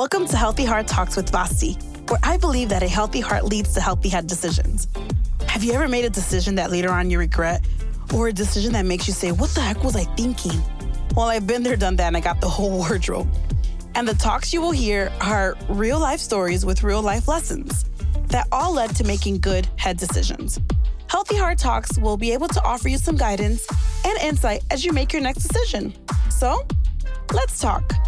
Welcome to Healthy Heart Talks with Vasti, where I believe that a healthy heart leads to healthy head decisions. Have you ever made a decision that later on you regret, or a decision that makes you say, What the heck was I thinking? Well, I've been there, done that, and I got the whole wardrobe. And the talks you will hear are real life stories with real life lessons that all led to making good head decisions. Healthy Heart Talks will be able to offer you some guidance and insight as you make your next decision. So, let's talk.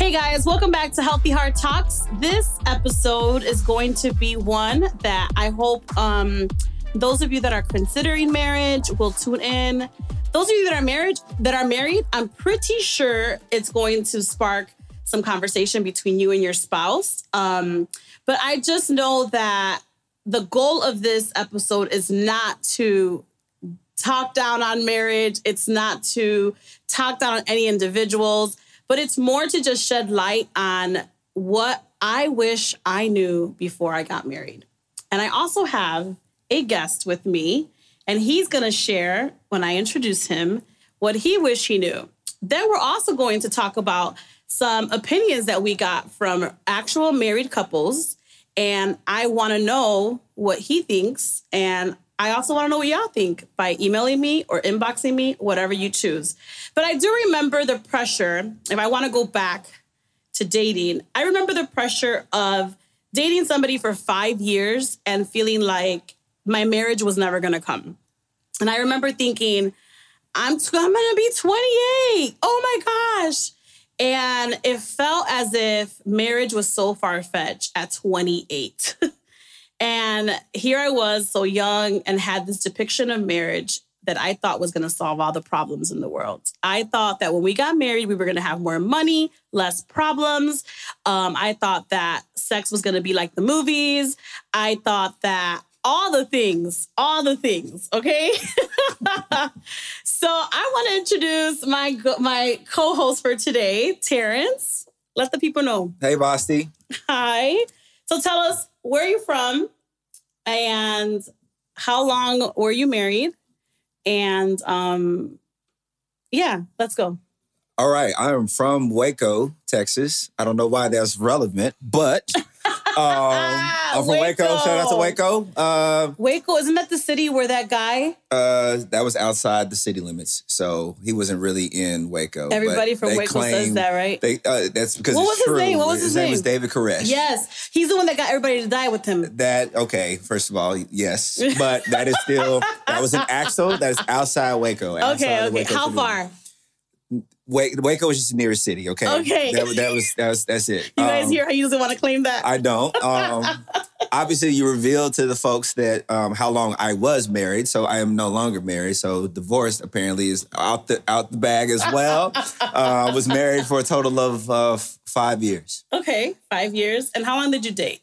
Hey guys, welcome back to Healthy Heart Talks. This episode is going to be one that I hope um, those of you that are considering marriage will tune in. Those of you that are married, that are married, I'm pretty sure it's going to spark some conversation between you and your spouse. Um, but I just know that the goal of this episode is not to talk down on marriage. It's not to talk down on any individuals but it's more to just shed light on what I wish I knew before I got married. And I also have a guest with me, and he's going to share when I introduce him what he wish he knew. Then we're also going to talk about some opinions that we got from actual married couples. And I want to know what he thinks. And I also want to know what y'all think by emailing me or inboxing me, whatever you choose. But I do remember the pressure, if I want to go back to dating, I remember the pressure of dating somebody for five years and feeling like my marriage was never going to come. And I remember thinking, I'm, I'm going to be 28. Oh my gosh. And it felt as if marriage was so far fetched at 28. And here I was, so young, and had this depiction of marriage that I thought was going to solve all the problems in the world. I thought that when we got married, we were going to have more money, less problems. Um, I thought that sex was going to be like the movies. I thought that all the things, all the things, okay? so I want to introduce my my co-host for today, Terrence. Let the people know. Hey, Vasti. Hi. So tell us where are you from and how long were you married? And um yeah, let's go. All right, I am from Waco, Texas. I don't know why that's relevant, but I'm from Waco. Waco. Shout out to Waco. Uh, Waco, isn't that the city where that guy? Uh, that was outside the city limits, so he wasn't really in Waco. Everybody from Waco says that, right? They, uh, that's because what was true. his name? What was his, his name? name? was David Koresh. Yes, he's the one that got everybody to die with him. That okay? First of all, yes, but that is still that was in Axtell. That is outside Waco. Outside okay, okay. Waco How far? Waco was just the nearest city. Okay. Okay. That, that was that was that's it. You guys um, hear? I usually want to claim that. I don't. Um, obviously, you revealed to the folks that um, how long I was married. So I am no longer married. So divorce apparently is out the out the bag as well. uh, was married for a total of uh, five years. Okay, five years. And how long did you date?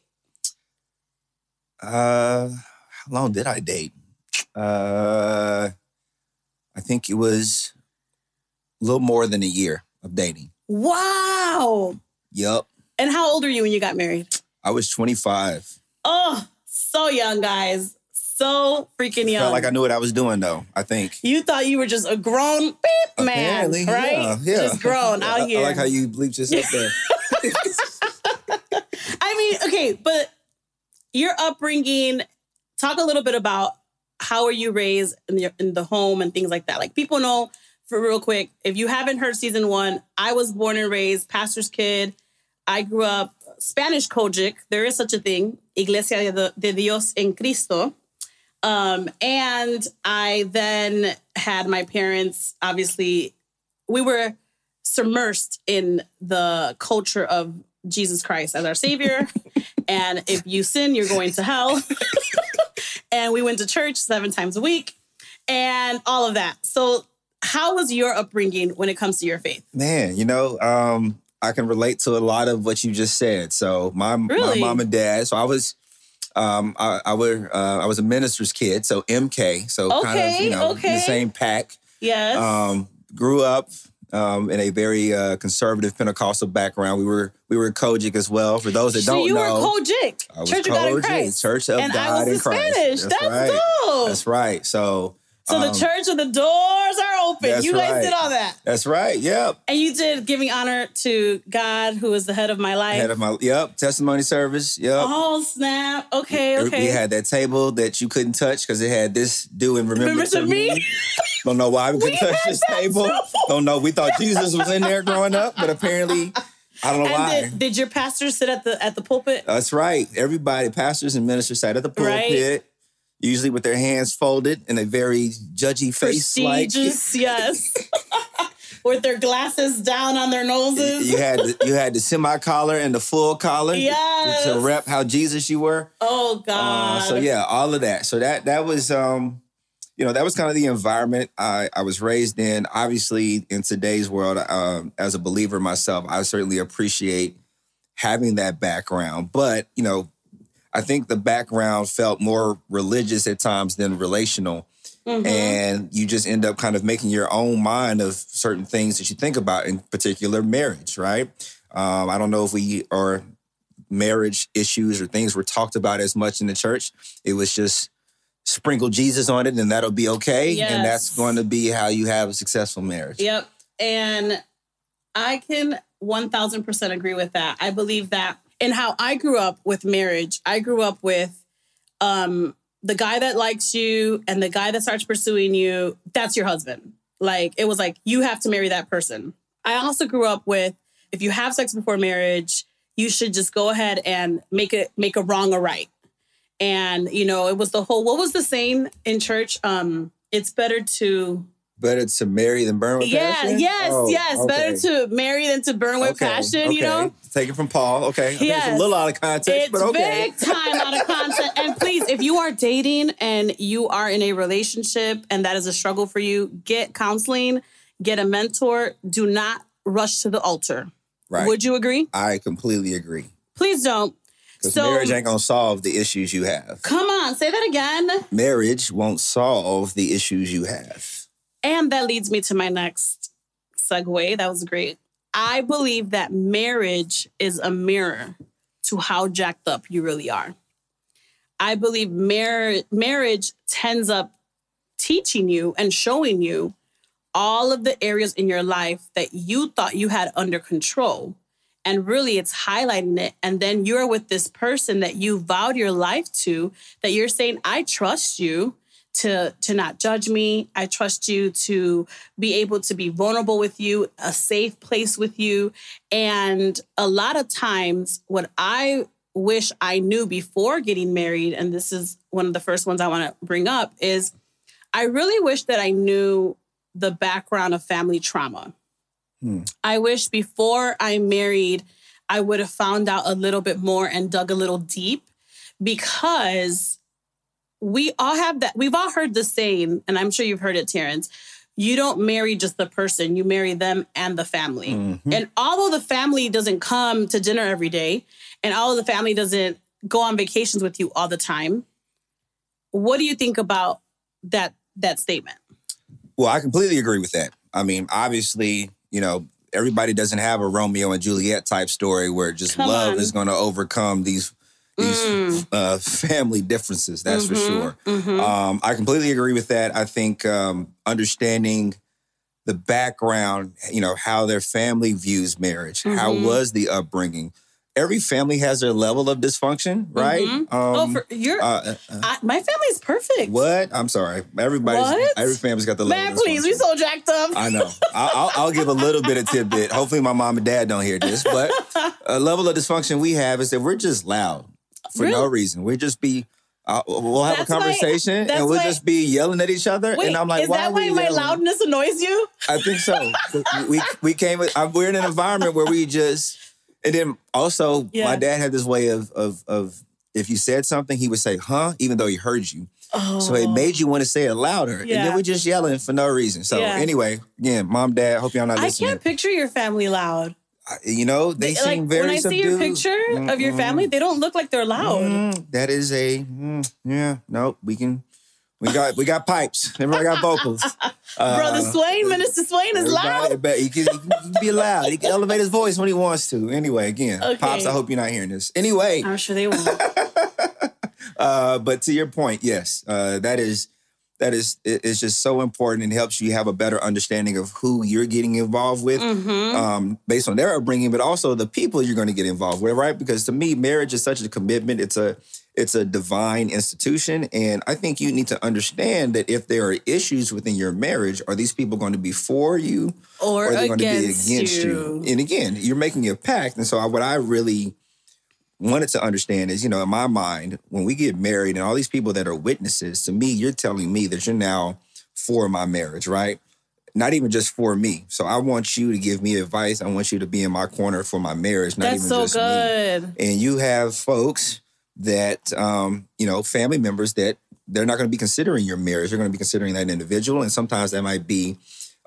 Uh, how long did I date? Uh, I think it was little more than a year of dating. Wow. Yep. And how old are you when you got married? I was 25. Oh, so young, guys. So freaking young. Felt like I knew what I was doing, though. I think you thought you were just a grown beep man, right? Yeah, yeah. Just grown out I, here. I like how you bleeped yourself there. I mean, okay, but your upbringing. Talk a little bit about how were you raised in the in the home and things like that. Like people know for real quick, if you haven't heard season one, I was born and raised pastor's kid. I grew up Spanish COGIC. There is such a thing, Iglesia de Dios en Cristo. Um, and I then had my parents, obviously, we were submersed in the culture of Jesus Christ as our savior. and if you sin, you're going to hell. and we went to church seven times a week and all of that. So how was your upbringing when it comes to your faith? Man, you know, um, I can relate to a lot of what you just said. So my really? my mom and dad. So I was. Um, I, I were uh, I was a minister's kid, so MK, so okay, kind of you know okay. the same pack. Yes. Um, grew up um, in a very uh, conservative Pentecostal background. We were we were COGIC as well. For those that so don't you know, you were COGIC, Church of God in Christ, Church of and God I was in Christ. Spanish. That's, That's right. Dope. That's right. So So the Um, church and the doors are open. You guys right. did all that. That's right. Yep. And you did giving honor to God, who is the head of my life. Head of my yep testimony service. Yep. oh, snap. Okay, okay. We had that table that you couldn't touch because it had this do and remember, Remember to me? Don't know why we couldn't touch this table. too. Don't know. We thought Jesus was in there growing up, but apparently, I don't know why. did, did your pastor sit at the at the pulpit? That's right. Everybody, pastors and ministers, sat at the pulpit, usually with their hands folded and a very judgy face. Like yes. With their glasses down on their noses. you had the, you had the semi collar and the full collar to- Yes. to, rep how Jesus you were. Oh Uh, God. so yeah, all of that. So that that was um, you know, that was kind of the environment I, I was raised in. Obviously, in today's world, um, as a believer myself, I certainly appreciate having that background. But you know, I think the background felt more religious at times than relational. Mhm. And you just end up kind of making your own mind of certain things that you think about, in particular marriage, right? Um, I don't know if we are marriage issues or things were talked about as much in the church. It was just sprinkle Jesus on it and that'll be okay. And that's going to be how you have a successful marriage. Yep. And I can 1000% agree with that. I believe that in how I grew up with marriage, I grew up with um the guy that likes you and the guy that starts pursuing you, that's your husband. Like it was like you have to marry that person. I also grew up with if you have sex before marriage, you should just go ahead and make it make a wrong a right. And you know, it was the whole what was the saying in church? Um it's better to Better to marry than burn with yeah, passion? yes, Oh, yes. okay. Better to marry than to burn with Okay, passion, you know? Take it from Paul. Okay. I think it's Yes. a little out of context, It's but okay. big time out of context. And please, if you are dating and you are in a relationship and that is a struggle for you, get counseling, get a mentor. Do not rush to the altar. Right. Would you agree? I completely agree. Please don't. Because So- marriage ain't gonna solve the issues you have. Come on, say that again. Marriage won't solve the issues you have. And that leads me to my next segue. That was great. I believe that marriage is a mirror to how jacked up you really are. I believe mar- marriage tends up teaching you and showing you all of the areas in your life that you thought you had under control. And really, it's highlighting it. And then you're with this person that you vowed your life to, that you're saying, I trust you to to not judge me. I trust you to be able to be vulnerable with you, a safe place with you. And a lot of times what I wish I knew before getting married and this is one of the first ones I want to bring up is I really wish that I knew the background of family trauma. Hmm. I wish before I married I would have found out a little bit more and dug a little deep because we all have that. We've all heard the saying, and I'm sure you've heard it, Terrence. You don't marry just the person, you marry them and the family. Mhm. And although the family doesn't come to dinner every day, and although the family doesn't go on vacations with you all the time, what do you think about that that statement? Well, I completely agree with that. I mean, obviously, you know, everybody doesn't have a Romeo and Juliet type story where just Come love on. is going to overcome these these Mm. uh, family differences. That's for Mhm, sure. mhm. Um, I completely agree with that. I think um, understanding the background, you know, how their family views marriage, how Mhm. was the upbringing. Every family has their level of dysfunction, right? Mhm. oh, Um, for, you're uh, uh, I, my family's perfect. what? I'm sorry. Everybody's What? every family's got the level. Man, please, we so jacked up. I know. I'll, I'll, I'll give a little bit of tidbit. Hopefully, my mom and dad don't hear this. But a level of dysfunction we have is that we're just loud for no reason. We just be. Uh, we'll have That's a conversation that's and we'll why- just be yelling at each other. Wait, and I'm like, is why that are we why my yelling? loudness annoys you? I think so. we we came. with- We're in an environment where we just. And then also, Yeah. my dad had this way of of of if you said something, he would say, "Huh," even though he heard you. Oh. So it made you want to say it louder. yeah. And then we're just yelling for no reason. So Yeah. anyway, again, mom, dad, hope y'all not I listening. can't picture your family loud. You know, they like seem very when I see your picture of your family, they don't look like they're loud. Mm, that is a mm, yeah. Nope. We can. We got we got pipes. Everybody got vocals. Uh, Brother Swain, Minister Swain is loud. He can, he can be loud. He can elevate his voice when he wants to. Anyway, again, Okay. pops. I hope you're not hearing this. Anyway, I'm sure they won't. uh, but to your point, yes, uh, that is that is is just so important and helps you have a better understanding of who you're getting involved with Mhm. um, based on their upbringing, but also the people you're going to get involved with, right? Because to me, marriage is such a commitment. It's a it's a divine institution, and I think you need to understand that if there are issues within your marriage, are these people going to be for you or, or are they going to be against you. And again, you're making a pact, and so I, what I really wanted to understand is, you know, in my mind, when we get married and all these people that are witnesses, to me, you're telling me that you're now for my marriage, right? Not even just for me. So I want you to give me advice. I want you to be in my corner for my marriage, not That's even so just me. good. And you have folks that, um, you know, family members that they're not going to be considering your marriage. They're going to be considering that individual. And sometimes that might be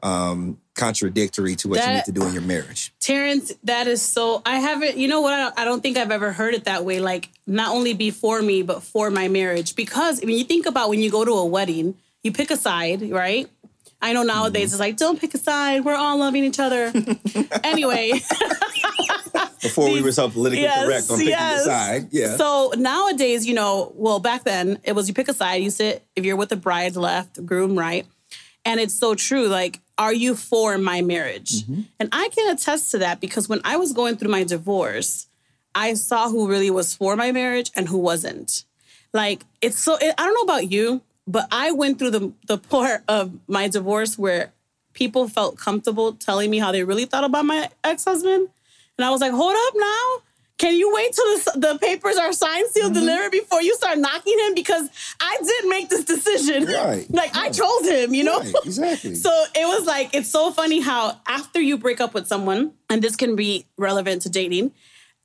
um, contradictory to what you need to do in your marriage. Terrence, that is so. I haven't, you know what? I don't, I don't think I've ever heard it that way. Like, not only before me, but for my marriage. Because when you think about when you go to a wedding, you pick a side, right? I know nowadays Mm-hmm. it's like, don't pick a side. We're all loving each other. anyway, Before we were so politically Yes, correct on picking yes. a side. Yeah. So nowadays, you know, well, back then it was you pick a side, you sit, if you're with the bride left, groom right. And it's so true. Like, are you for my marriage? Mm-hmm. And I can attest to that because when I was going through my divorce, I saw who really was for my marriage and who wasn't. Like, it's so, I don't know about you, but I went through the, the part of my divorce where people felt comfortable telling me how they really thought about my ex husband. And I was like, hold up now. Can you wait till the, the papers are signed, sealed, Mm-hmm. delivered before you start knocking him? Because I did make this decision. Right. like, I chose him, you know? Right, exactly. So it was like, it's so funny how after you break up with someone, and this can be relevant to dating,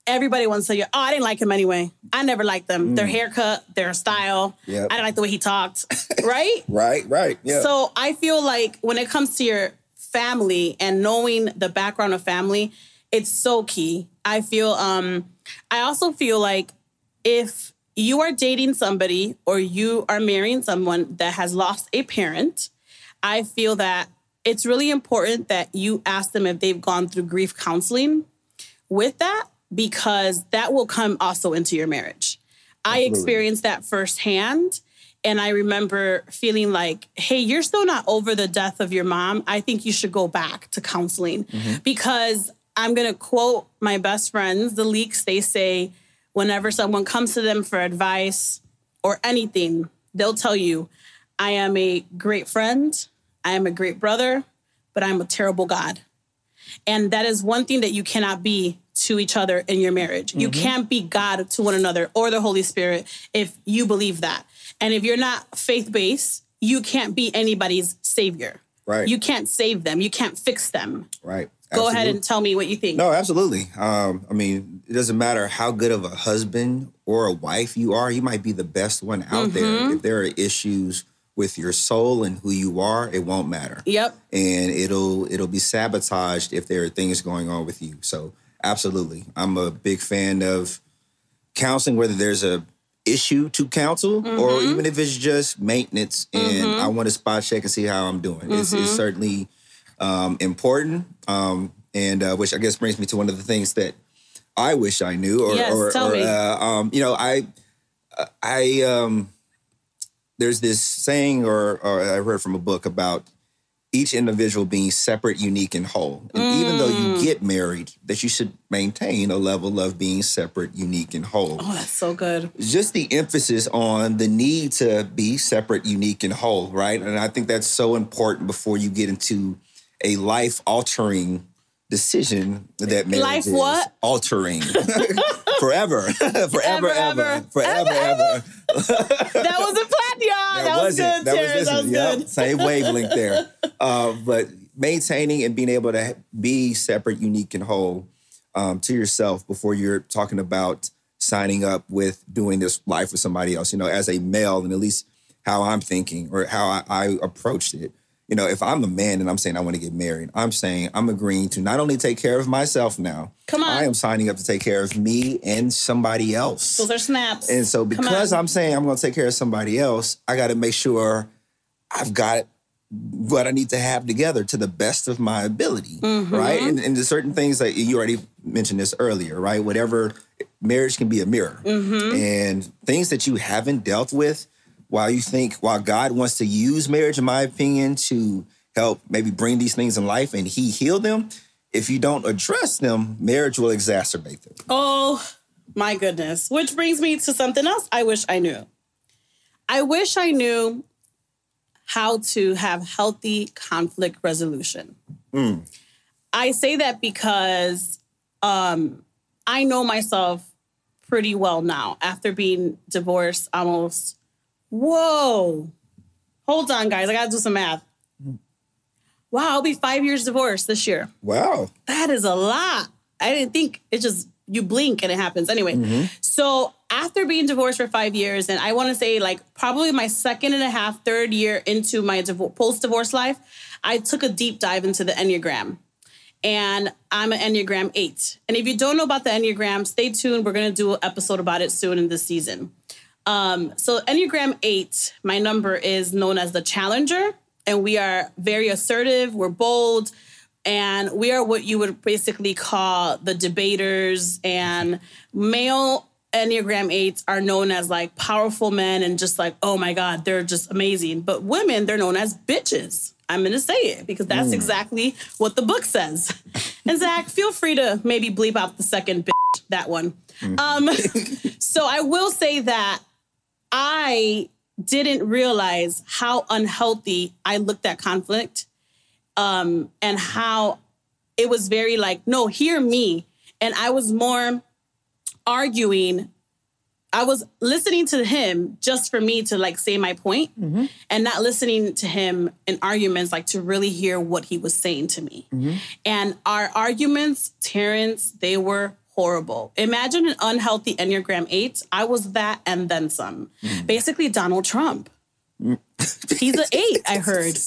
everybody wants to say, oh, I didn't like him anyway. I never liked them. Their haircut, their style. Mm. Yep. I didn't like the way he talked. right? right, right. Yeah. So I feel like when it comes to your family and knowing the background of family, it's so key. I feel um I also feel like if you are dating somebody or you are marrying someone that has lost a parent, I feel that it's really important that you ask them if they've gone through grief counseling with that because that will come also into your marriage. I experienced that firsthand. And I remember feeling like, hey, you're still not over the death of your mom. I think you should go back to counseling because I'm going to quote my best friends, the leaks. They say, whenever someone comes to them for advice or anything, they'll tell you, I am a great friend, I am a great brother, but I'm a terrible God. And that is one thing that you cannot be to each other in your marriage. You mm-hmm. can't be God to one another or the Holy Spirit if you believe that. And if you're not faith based, you can't be anybody's savior. Right. You can't save them. You can't fix them. right. Go ahead and tell me what you think. No, absolutely. Um, I mean, it doesn't matter how good of a husband or a wife you are. You might be the best one out Mm-hmm. there. If there are issues with your soul and who you are, it won't matter. Yep. and it'll it'll be sabotaged if there are things going on with you. So absolutely, I'm a big fan of counseling, whether there's a issue to counsel or Mm-hmm. even if it's just maintenance and I want to spot check and see how I'm doing. It's, it's Mm-hmm. certainly um, important, um, and uh, which I guess brings me to one of the things that I wish I knew, or, Yes, or, tell or, me. Uh, um, you know, I I um, there's this saying, or, or I heard from a book about each individual being separate, unique, and whole. And even though Mm. you get married, that you should maintain a level of being separate, unique, and whole. Oh, that's so good. Just the emphasis on the need to be separate, unique, and whole, right? And I think that's so important before you get into a life altering decision that marriage Life is. what? altering forever, forever, Ever, ever, ever. forever, ever. That was a plan, y'all. That, was good, That was, That was yep, good. Same wavelength there. Uh, but maintaining and being able to be separate, unique, and whole um, to yourself before you're talking about signing up with doing this life with somebody else. You know, as a male, and at least how I'm thinking or how I, I approached it. You know, if I'm a man and I'm saying I want to get married, I'm saying I'm agreeing to not only take care of myself now. Come on. I am signing up to take care of me and somebody else. Those are snaps. And so because. I'm saying I'm going to take care of somebody else, I got to make sure I've got what I need to have together to the best of my ability, Mm-hmm. right? And, and there's certain things that you already mentioned this earlier, right? Whatever marriage can be a mirror, Mm-hmm. and things that you haven't dealt with. While you think, while God wants to use marriage, in my opinion, to help maybe bring these things in life and He heal them, if you don't address them, marriage will exacerbate them. Oh my goodness. Which brings me to something else I wish I knew. I wish I knew how to have healthy conflict resolution. Mm. I say that because um, I know myself pretty well now after being divorced almost. Whoa. Hold on, guys. I got to do some math. Hmm. Wow, I'll be five years divorced this year. Wow. That is a lot. I didn't think it just, you blink and it happens. Anyway, mm-hmm. so after being divorced for five years, and I want to say like probably my second and a half, third year into my divo- post divorce life, I took a deep dive into the Enneagram. And I'm an Enneagram 8. And if you don't know about the Enneagram, stay tuned. We're going to do an episode about it soon in this season. Um, so, Enneagram 8, my number is known as the challenger. And we are very assertive, we're bold, and we are what you would basically call the debaters. And male Enneagram 8s are known as like powerful men and just like, oh my God, they're just amazing. But women, they're known as bitches. I'm going to say it because that's exactly what the book says. and Zach, feel free to maybe bleep out the second bitch, that one. Um, so I will say that I didn't realize how unhealthy I looked at conflict um, and how it was very like, no, hear me. And I was more arguing. I was listening to him just for me to like say my point and not listening to him in arguments, like to really hear what he was saying to me. And our arguments, Terrence, they were horrible. Imagine an unhealthy Enneagram 8. I was that and then some. Hmm. Basically, Donald Trump. He's an 8, I heard.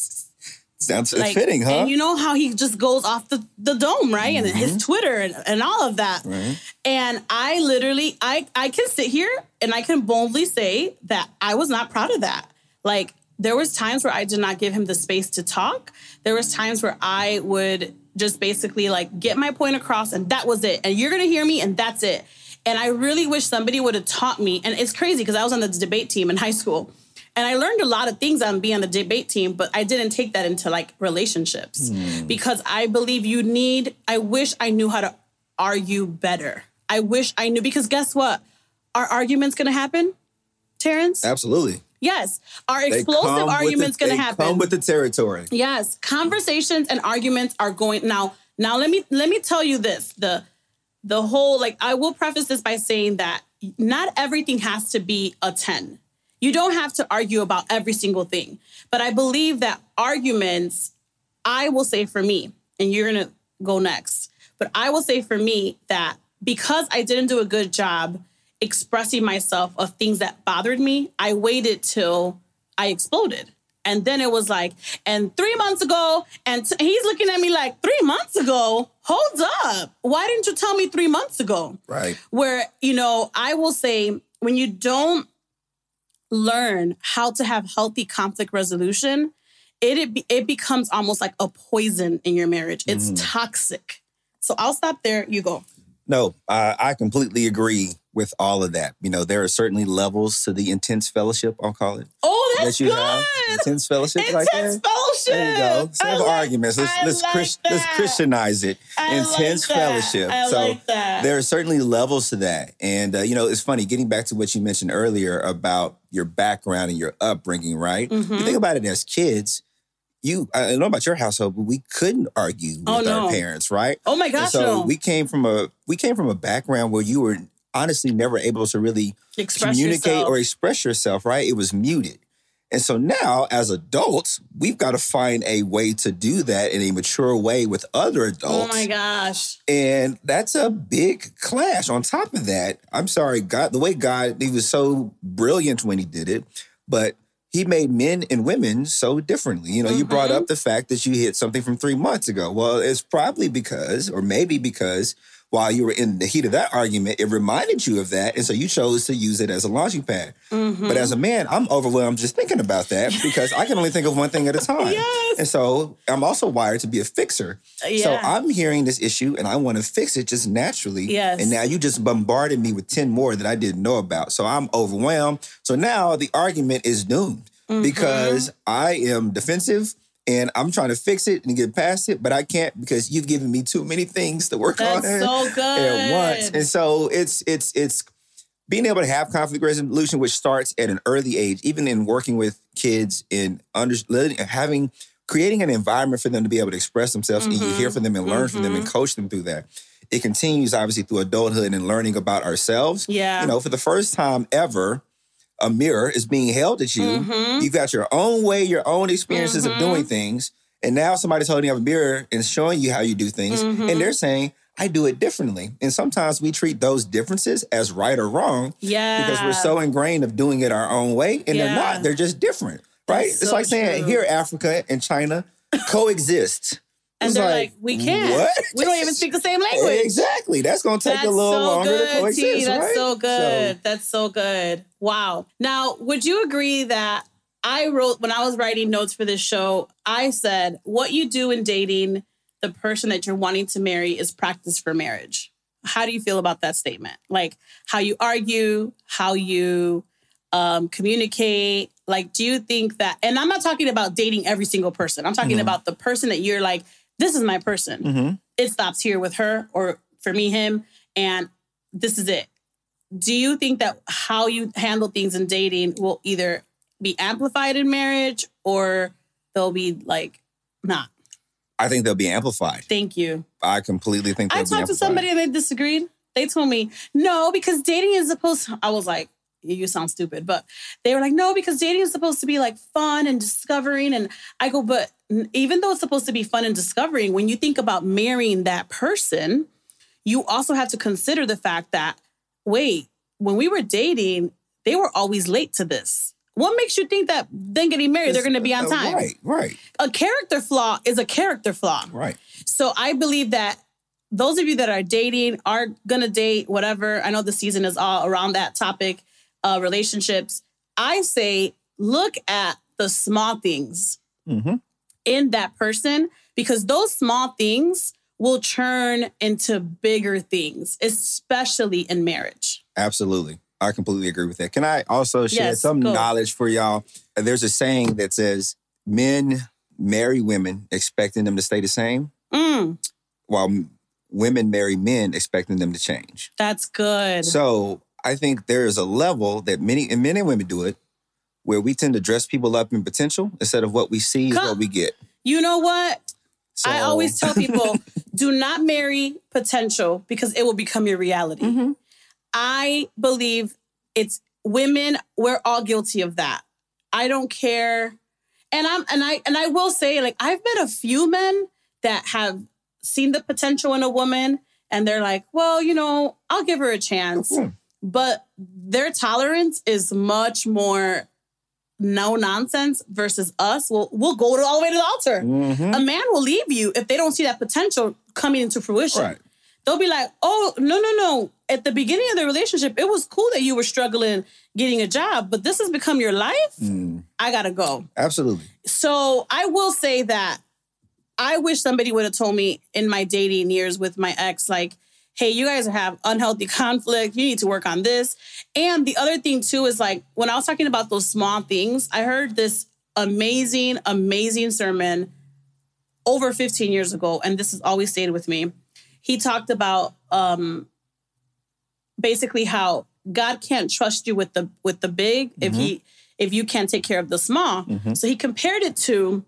Sounds Like, fitting, huh? And you know how he just goes off the, the dome, right? And his mm-hmm. Twitter and, and all of that. Right. And I literally, I, I can sit here and I can boldly say that I was not proud of that. Like there was times where I did not give him the space to talk. There was times where I would just basically like get my point across and that was it. And you're gonna hear me and that's it. And I really wish somebody would have taught me. And it's crazy because I was on the debate team in high school. And I learned a lot of things on being on the debate team, but I didn't take that into like relationships hmm. because I believe you need, I wish I knew how to argue better. I wish I knew because guess what? Our argument's gonna happen, Terrence? Absolutely. Yes. Our explosive argument's the- gonna they happen. Come with the territory. Yes, conversations and arguments are going now. Now let me let me tell you this. The the whole like I will preface this by saying that not everything has to be a 10. You don't have to argue about every single thing. But I believe that arguments I will say for me and you're going to go next. But I will say for me that because I didn't do a good job expressing myself of things that bothered me, I waited till I exploded. And then it was like, and three months ago, and t- he's looking at me like, three months ago? Hold up. Why didn't you tell me three months ago? Right. Where, you know, I will say when you don't learn how to have healthy conflict resolution, it it, be, it becomes almost like a poison in your marriage. It's mm. toxic. So I'll stop there. You go. No, uh, I completely agree with all of that. You know, there are certainly levels to the intense fellowship, I'll call it. Oh, that's that you good. have. Intense fellowship Intense right there. fellowship. There you go. Save like- arguments. Let's I let's like Chris, let's. Christianize it. I Intense like that. fellowship. I so like that. there are certainly levels to that. And uh, you know, it's funny getting back to what you mentioned earlier about your background and your upbringing. Right? Mm-hmm. You think about it as kids. You, I don't know about your household, but we couldn't argue oh, with Oh, no. our parents, right? Oh my And gosh, so no. we came from a we came from a background where you were honestly never able to really Express communicate yourself. or express yourself, right? It was muted. And so now, as adults, we've got to find a way to do that in a mature way with other oh adults. Oh my gosh. And that's a big clash. On top of that, I'm sorry, God, the way God, he was so brilliant when he did it, but he made men and women so differently. You know, you brought mm-hmm. up the fact that you hit something from three months ago. Well, it's probably because, or maybe because, while you were in the heat of that argument, it reminded you of that. And so you chose to use it as a launching pad. Mm-hmm. But as a man, I'm overwhelmed just thinking about that because I can only think of one thing at a time. Yes. And so I'm also wired to be a fixer. So I'm hearing this issue and I want to fix it just naturally. Yes. And now you just bombarded me with 10 more that I didn't know about. So I'm overwhelmed. So now the argument is doomed Mm-hmm. because I am defensive and I'm trying to fix it and get past it, but I can't because you've given me too many things to work That's on so good. at once. And so it's it's it's being able to have conflict resolution, which starts at an early age, even in working with kids in under, having creating an environment for them to be able to express themselves and you hear mm-hmm. from them and learn from them and mm-hmm. coach them through that. It continues obviously through adulthood and learning about ourselves. Yeah. You know, for the first time ever, a mirror is being held at you. Mm-hmm. You've got your own way, your own experiences of doing things. And now somebody's holding up a mirror and showing you how you do things. Mm-hmm. And they're saying, I do it differently. And sometimes we treat those differences as right or wrong Yeah. because we're so ingrained of doing it our own way. And Yeah. they're not, they're just different. Right? That's it's so like saying true. here, Africa and China coexist. And they're like, we can't. What? We don't even speak the same language. Exactly. That's going to take That's a little so longer good, to coexist. T. That's right? so good. So- That's so good. Wow. Now, would you agree that I wrote when I was writing notes for this show, I said, what you do in dating the person that you're wanting to marry is practice for marriage. How do you feel about that statement? Like how you argue, how you um, communicate. Like, do you think that? And I'm not talking about dating every single person. I'm talking Mhm. about the person that you're like, this is my person. Mhm. It stops here with her, or for me, him, and this is it. Do you think that how you handle things in dating will either be amplified in marriage or they'll be like, not? I think they'll be amplified. Thank you. I completely think they'll I talked to somebody and they disagreed. They told me, no, because dating is supposed to, I was like, you sound stupid. But they were like, no, because dating is supposed to be like fun and discovering. And I go, but even though it's supposed to be fun and discovering, when you think about marrying that person, you also have to consider the fact that, wait, when we were dating, they were always late to this. What makes you think that then getting married, they're going to be on Uh, time? Right, right, A character flaw is a character flaw. right. So I believe that those of you that are dating are gonna date whatever. I know the season is all around that topic, uh, relationships. I say look at the small things hmm in that person because those small things will turn into bigger things, especially in marriage. Absolutely. I completely agree with that. Can I also share Yes, some go. knowledge for y'all? There's a saying that says men marry women expecting them to stay the same, Mm, while women marry men expecting them to change. that's good. So I think there is a level that many and men and women do it where we tend to dress people up in potential instead of what we see is what we get. you know what? So, I always tell people do not marry potential because it will become your reality. Mhm. I believe it's women, we're all guilty of that. I don't care. And I'm and I and I will say, like, I've met a few men that have seen the potential in a woman and they're like, well, you know, I'll give her a chance. Cool. But their tolerance is much more no nonsense versus us. We'll we'll go to all the way to the altar. Mhm. A man will leave you if they don't see that potential coming into fruition. Right. They'll be like, oh, no, no, no. At the beginning of the relationship, it was cool that you were struggling getting a job, but this has become your life. Mm, I gotta go. absolutely. So I will say that I wish somebody would have told me in my dating years with my ex, like, hey, you guys have unhealthy conflict. You need to work on this. And the other thing, too, is like when I was talking about those small things, I heard this amazing, amazing sermon over 15 years ago. And this has always stayed with me. He talked about um, basically how God can't trust you with the with the big if he if you can't take care of the small. Mhm. So he compared it to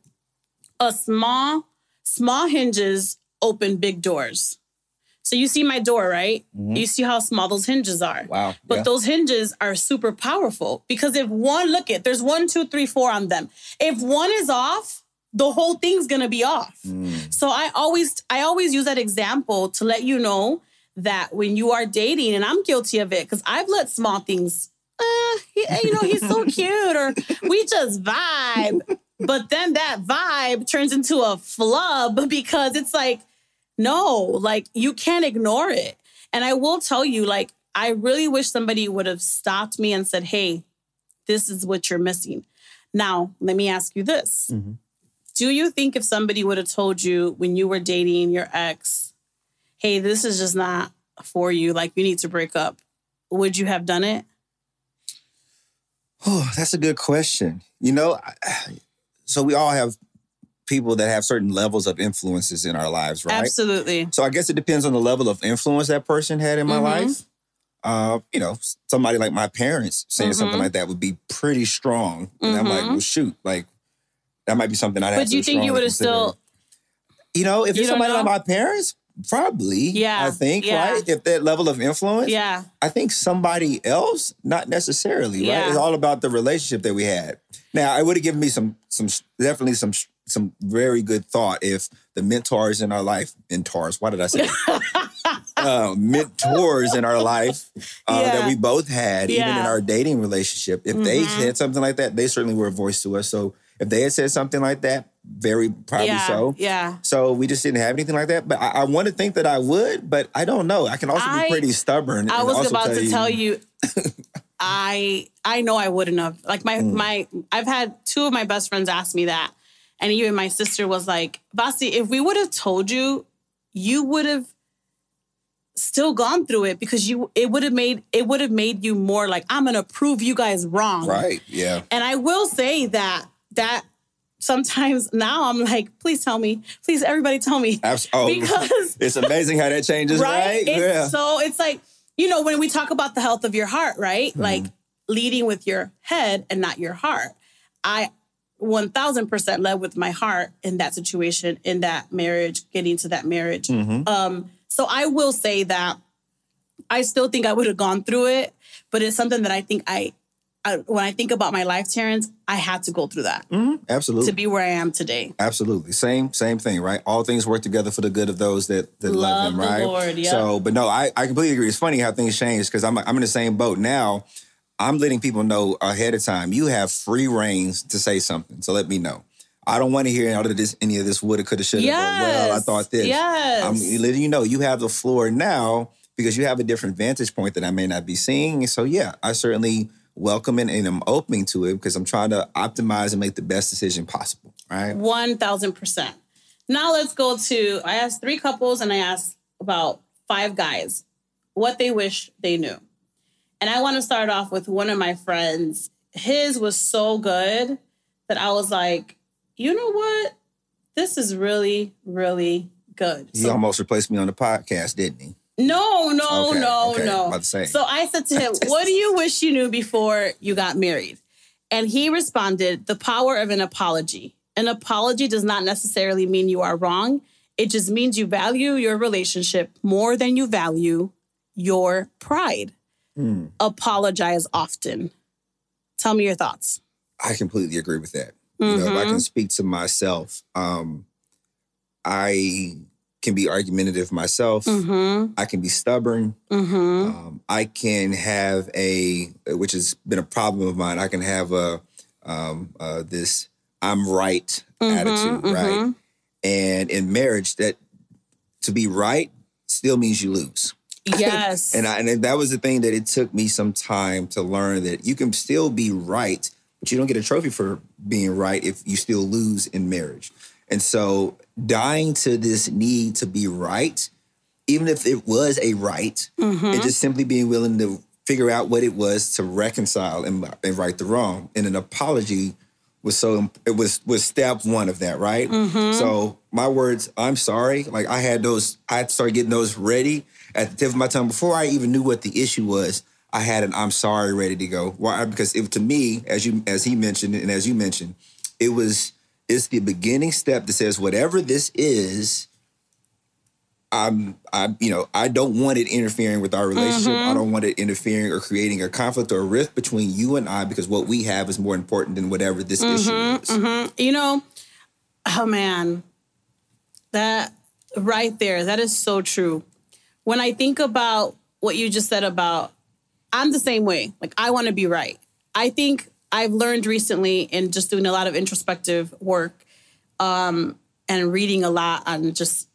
a small small hinges open big doors. So you see my door, right? Mhm. You see how small those hinges are. Wow. But yeah. those hinges are super powerful because if one look at there's one, two, three, four on them. If one is off, the whole thing's gonna be off. Mm, So I always I always use that example to let you know that when you are dating, and I'm guilty of it because I've let small things, uh, he, you know, he's so cute, or we just vibe. But then that vibe turns into a flub because it's like, No, like you can't ignore it. And I will tell you, like, I really wish somebody would have stopped me and said, hey, this is what you're missing. Now, let me ask you this. Mhm. Do you think if somebody would have told you when you were dating your ex, hey, this is just not for you, like you need to break up, would you have done it? Oh, that's a good question. You know, I- so we all have people that have certain levels of influences in our lives, right? Absolutely. So I guess it depends on the level of influence that person had in my Mhm. life. Uh, you know, somebody like my parents saying something Mhm. like that would be pretty strong. And I'm like, Mhm. well, shoot, like that might be something I'd have But do you think you would have still, You know, if You it's somebody like my parents, probably. Yeah, I think, yeah. right? If that level of influence, yeah, I think somebody else, not necessarily, Yeah. right? It's all about the relationship that we had. Now, it would have given me some, some definitely some, some very good thought if the mentors in our life, mentors, why did I say uh, mentors in our life uh, Yeah. that we both had, even in our dating relationship, if they Mhm. said something like that, they certainly were a voice to us. So if they had said something like that, very probably yeah, so. yeah. So we just didn't have anything like that. But I, I want to think that I would, but I don't know. I can also I- be pretty stubborn. I was about to tell you, I I know I wouldn't have. Like my Mm. my I've had two of my best friends ask me that, and even my sister was like, "Vasi, if we would have told you, you would have still gone through it because you it would have made it would have made you more like I'm gonna prove you guys wrong." Right. Yeah. And I will say that that sometimes now I'm like, please tell me, please everybody tell me oh, because it's amazing how that changes, right? It's, yeah. So it's like, you know, when we talk about the health of your heart, right? Mm-hmm. Like leading with your head and not your heart. I 1000% led with my heart in that situation, in that marriage, getting to that marriage. Mhm. Um, so I will say that I still think I would have gone through it, but it's something that I think I, I when I think about my life, Terrence, I had to go through that Mhm. Absolutely. to be where I am today. Absolutely. Same same thing, right? All things work together for the good of those that, that love, Love him, right? Lord, yeah. So, but no, I, I completely agree. It's funny how things change because I'm I'm in the same boat now. I'm letting people know ahead of time. You have free reigns to say something. So let me know. I don't want to hear out of this any of this woulda, coulda, shoulda. Yes. Well, I thought this. Yes. I'm letting you know you have the floor now because you have a different vantage point that I may not be seeing. So yeah, I certainly welcome it and I'm open to it because I'm trying to optimize and make the best decision possible. Right. 1000%. Now let's go to I asked three couples and I asked about five guys what they wish they knew. And I want to start off with one of my friends. His was so good that I was like, you know what? This is really, really good. He So- almost replaced me on the podcast, didn't he? no, no, Okay, no, okay, no. about to say. So I said to him, What do you wish you knew before you got married? And he responded, The power of an apology. An apology does not necessarily mean you are wrong, it just means you value your relationship more than you value your pride. Hmm. Apologize often. Tell me your thoughts. I completely agree with that. You know, if I Mhm. can speak to myself, um, I can be argumentative myself. Mm-hmm. I can be stubborn. Mm-hmm. Um, I can have a, which has been a problem of mine. I can have a um, uh, this "I'm right" Mhm, attitude, right? mhm. And in marriage, that to be right still means you lose. Yes. And I, and that was the thing that it took me some time to learn that you can still be right, but you don't get a trophy for being right if you still lose in marriage. And so dying to this need to be right, even if it was a right, Mhm. and just simply being willing to figure out what it was to reconcile and, and right the wrong. And an apology was so it was was step one of that, right? Mhm. So my words, I'm sorry. Like I had those, I started getting those ready at the tip of my tongue before I even knew what the issue was. I had an I'm sorry ready to go. Why? Because it, to me, as you as he mentioned and as you mentioned, it was it's the beginning step that says whatever this is, I'm I you know I don't want it interfering with our relationship. I don't want it interfering or creating a conflict or a rift between you and I because what we have is more important than whatever this issue is. Mhm. You know, oh man, that right there, that is so true. When I think about what you just said about, I'm the same way. Like, I want to be right. I think I've learned recently in just doing a lot of introspective work um, and reading a lot on just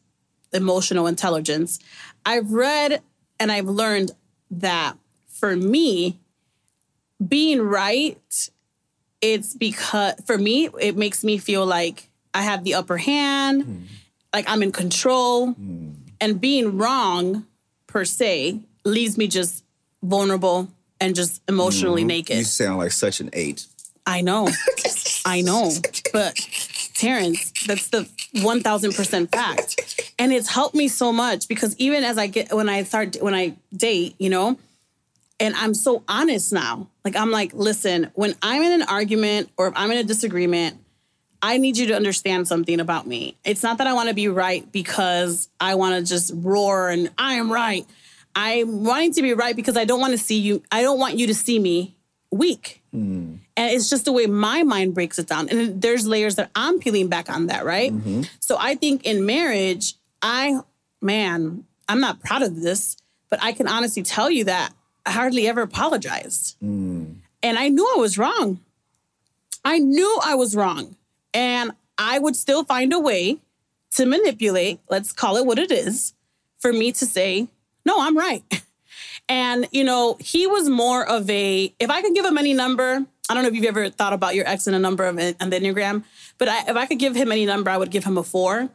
emotional intelligence. I've read and I've learned that for me, being right, it's because for me, it makes me feel like I have the upper hand, mm. like I'm in control. Mm. And being wrong per se leaves me just vulnerable and just emotionally mm. naked. You sound like such an eight. I know. I know. But Terrence, that's the 1000% fact. And it's helped me so much because even as I get, when I start, when I date, you know, and I'm so honest now. Like, I'm like, listen, when I'm in an argument or if I'm in a disagreement, I need you to understand something about me. It's not that I want to be right because I want to just roar and I am right. I'm wanting to be right because I don't want to see you, I don't want you to see me weak. Mm. And it's just the way my mind breaks it down. And there's layers that I'm peeling back on that, right? Mm-hmm. So I think in marriage, I, man, I'm not proud of this, but I can honestly tell you that I hardly ever apologized. Mm. And I knew I was wrong. I knew I was wrong. And I would still find a way to manipulate, let's call it what it is, for me to say, no, I'm right. And, you know, he was more of a, if I could give him any number, I don't know if you've ever thought about your ex in a number of an the Enneagram, but I, if I could give him any number, I would give him a four.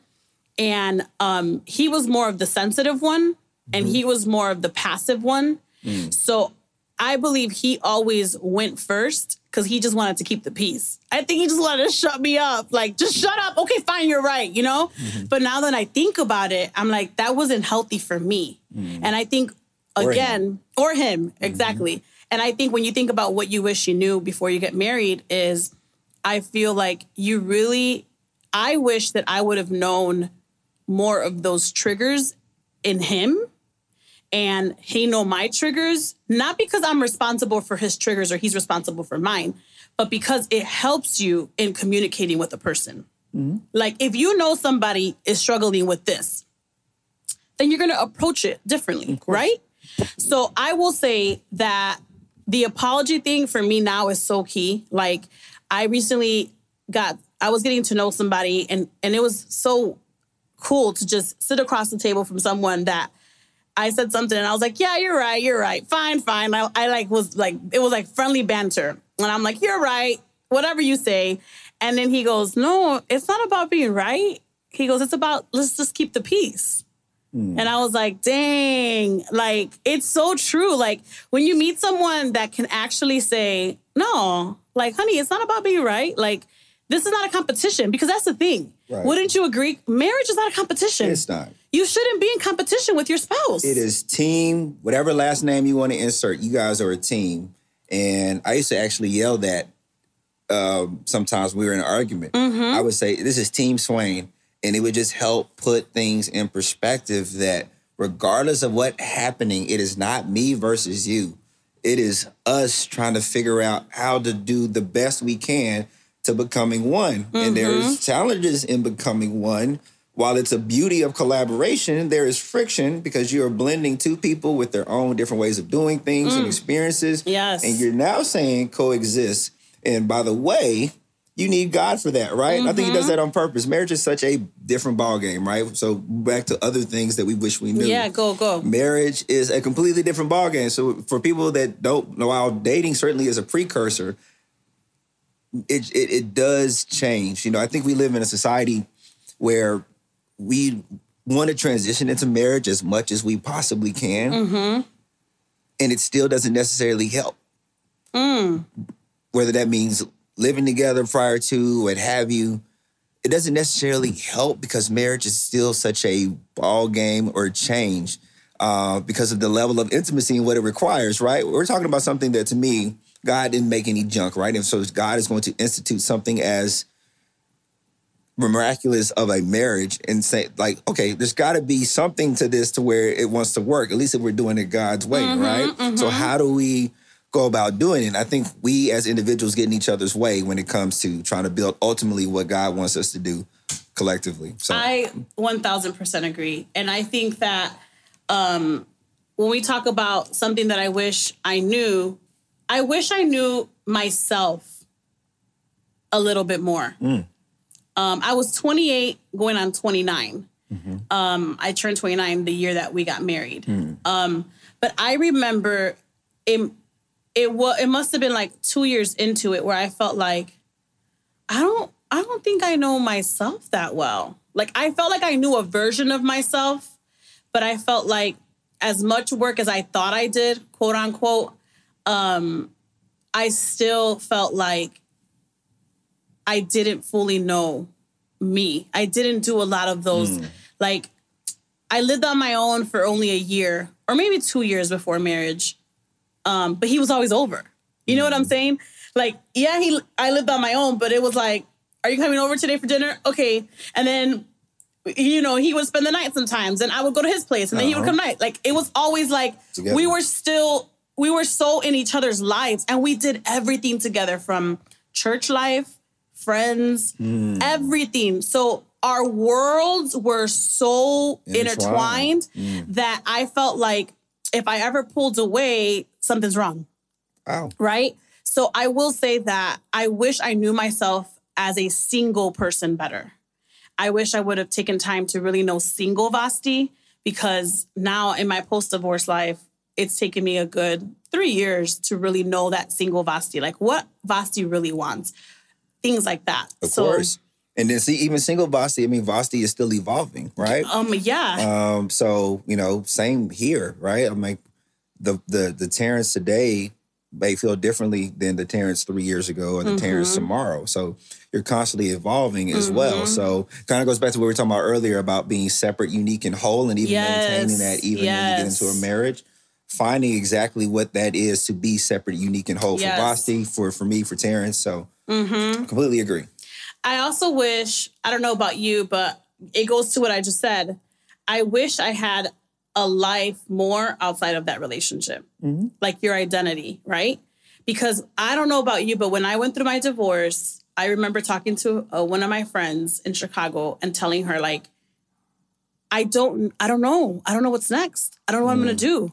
And um, he was more of the sensitive one, and he was more of the passive one. Mm. So I believe he always went first because he just wanted to keep the peace. I think he just wanted to shut me up. Like, just shut up. Okay, fine, you're right, you know? Mm-hmm. But now that I think about it, I'm like, that wasn't healthy for me. Mm. And I think again, him. or him, mm-hmm. exactly. Mm-hmm. And I think when you think about what you wish you knew before you get married, is I feel like you really, I wish that I would have known more of those triggers in him and he know my triggers not because i'm responsible for his triggers or he's responsible for mine but because it helps you in communicating with a person mm-hmm. like if you know somebody is struggling with this then you're going to approach it differently right so I will say that the apology thing for me now is so key. Like I recently got I was getting to know somebody and and it was so cool to just sit across the table from someone that I said something and I was like, "Yeah, you're right. You're right. Fine, fine." I, I like was like it was like friendly banter. And I'm like, "You're right. Whatever you say." And then he goes, "No, it's not about being right." He goes, "It's about let's just keep the peace." Mm. And I was like, dang, like it's so true. Like when you meet someone that can actually say, no, like, honey, it's not about being right. Like, this is not a competition because that's the thing. Right. Wouldn't you agree? Marriage is not a competition. It's not. You shouldn't be in competition with your spouse. It is team, whatever last name you want to insert, you guys are a team. And I used to actually yell that um, sometimes we were in an argument. Mm-hmm. I would say, This is Team Swain and it would just help put things in perspective that regardless of what happening, it is not me versus you. It is us trying to figure out how to do the best we can to becoming one. Mm-hmm. And there's challenges in becoming one. While it's a beauty of collaboration, there is friction because you're blending two people with their own different ways of doing things mm. and experiences. Yes. And you're now saying coexist. And by the way, you need God for that, right? Mm-hmm. I think he does mm-hmm. that on purpose. Marriage is such a different ball game, right? So back to other things that we wish we knew. Yeah, go go. Marriage is a completely different ball game. So for people that don't know, while dating certainly is a precursor, it, it it does change. You know, I think we live in a society where we want to transition into marriage as much as we possibly can, mm-hmm. and it still doesn't necessarily help. Mm. Whether that means living together prior to, what have you, it doesn't necessarily help because marriage is still such a ball game or change uh, because of the level of intimacy and what it requires, right? We're talking about something that to me, God didn't make any junk, right? And so God is going to institute something as miraculous of a marriage and say like okay there's got to be something to this to where it wants to work at least if we're doing it god's way mm-hmm, right mm-hmm. so how do we go about doing it. I think we as individuals get in each other's way when it comes to trying to build ultimately what God wants us to do collectively. So I 1000% agree. And I think that um, when we talk about something that I wish I knew, I wish I knew myself a little bit more. Mm. Um, I was 28 going on 29. Mm-hmm. Um, I turned 29 the year that we got married. Um, but I remember it. It was. It must have been like two years into it where I felt like I don't. I don't think I know myself that well. Like I felt like I knew a version of myself, but I felt like as much work as I thought I did, quote unquote, um, I still felt like I didn't fully know me. I didn't do a lot of those. Like, I lived on my own for only a year or maybe two years before marriage. Um, but he was always over. You know what I'm saying? Like, yeah, he I lived on my own, but it was like, are you coming over today for dinner? Okay. And then you know, he would spend the night sometimes and I would go to his place and then he would Uh-huh. come night. Like it was always like Together. we were still we were so in each other's lives and we did everything together from church life, friends, Mm. everything. So our worlds were so Intertwined. intertwined that I felt like if I ever pulled away, something's wrong Wow. right? So I will say that I wish I knew myself as a single person better. I wish I would have taken time to really know single Vasti because now in my post divorce life, it's taken me a good three years to really know that single Vasti, like what Vasti really wants, things like that. Of so, course. And then see, even single Vasti, I mean, Vasti is still evolving, right? Um, yeah, Um, so you know, same here, right? I'm like the the the Terrence today may feel differently than the Terrence three years ago or the Terrence tomorrow. So you're constantly evolving as well. So kind of goes back to what we were talking about earlier about being separate, unique, and whole, and even maintaining that even when you get into a marriage. Finding exactly what that is to be separate, unique, and whole Yes. for Vasti, for for me, for Terrence. So completely agree. I also wish, I don't know about you, but it goes to what I just said. I wish I had a life more outside of that relationship, like your identity, right? Because I don't know about you, but when I went through my divorce, I remember talking to uh, one of my friends in Chicago and telling her, like, I don't, I don't know. I don't know what's next. I don't know what I'm going to do.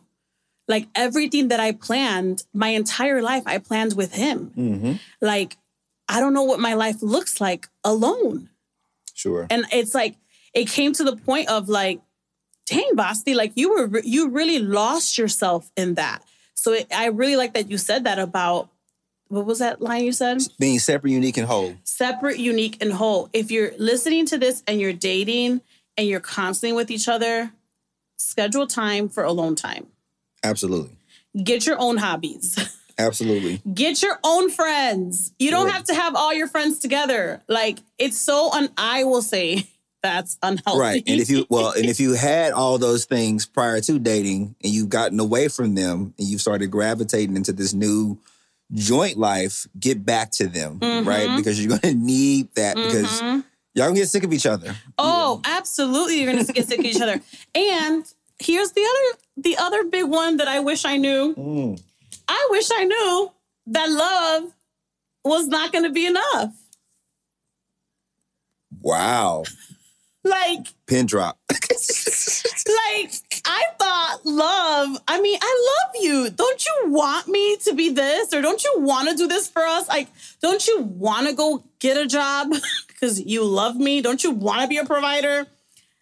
Like everything that I planned, my entire life, I planned with him. Mm-hmm. Like, I don't know what my life looks like alone. Sure. And it's like it came to the point of like, dang, Vasti, like you were re- you really lost yourself in that. So it, I really like that you said that about what was that line you said? Being separate, unique, and whole. Separate, unique, and whole. If you're listening to this and you're dating and you're constantly with each other, schedule time for alone time. Absolutely. Get your own hobbies. Absolutely. Get your own friends. You don't Yeah. have to have all your friends together. Like it's so un I will say that's unhealthy. Right. And if you well, and if you had all those things prior to dating and you've gotten away from them and you've started gravitating into this new joint life, get back to them, right? Because you're gonna need that because Mhm. y'all gonna get sick of each other. Oh, absolutely. You're gonna get sick of each other. And here's the other the other big one that I wish I knew. Mm. I wish I knew that love was not gonna be enough. Wow. Like Pin drop. like I thought love. I mean, I love you. Don't you want me to be this, or don't you want to do this for us? Like, don't you want to go get a job because you love me? Don't you want to be a provider?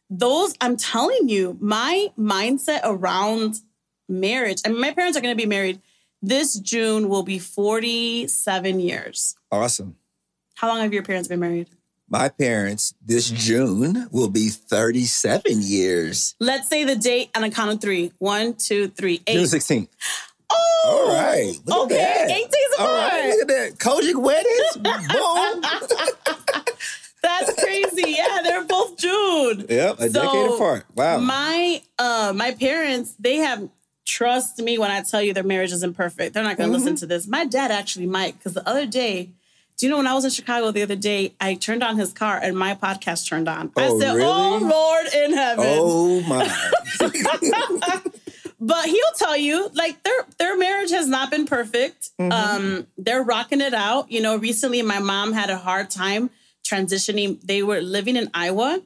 Those, I'm telling you, my mindset around marriage. I mean, my parents are going to be married this June. Will be 47 years. awesome. How long have your parents been married? My parents this June will be 37 years. Let's say the date on a count of three. One, two, three, June eight. 16th. Oh, All right. Look okay, at that. eight days apart. right. Look at that. Kojic weddings. Boom. That's crazy. Yeah, they're both June. Yep. A So, decade apart. Wow. My uh my parents, they have trust me when I tell you their marriage isn't perfect. They're not gonna Mm-hmm. listen to this. My dad actually might, because the other day, do you know when I was in Chicago the other day, I turned on his car and my podcast turned on. I Oh, said, really? Oh Lord in heaven. oh my. But he'll tell you, like their their marriage has not been perfect. Mm-hmm. Um, they're rocking it out. You know, recently my mom had a hard time transitioning. They were living in Iowa,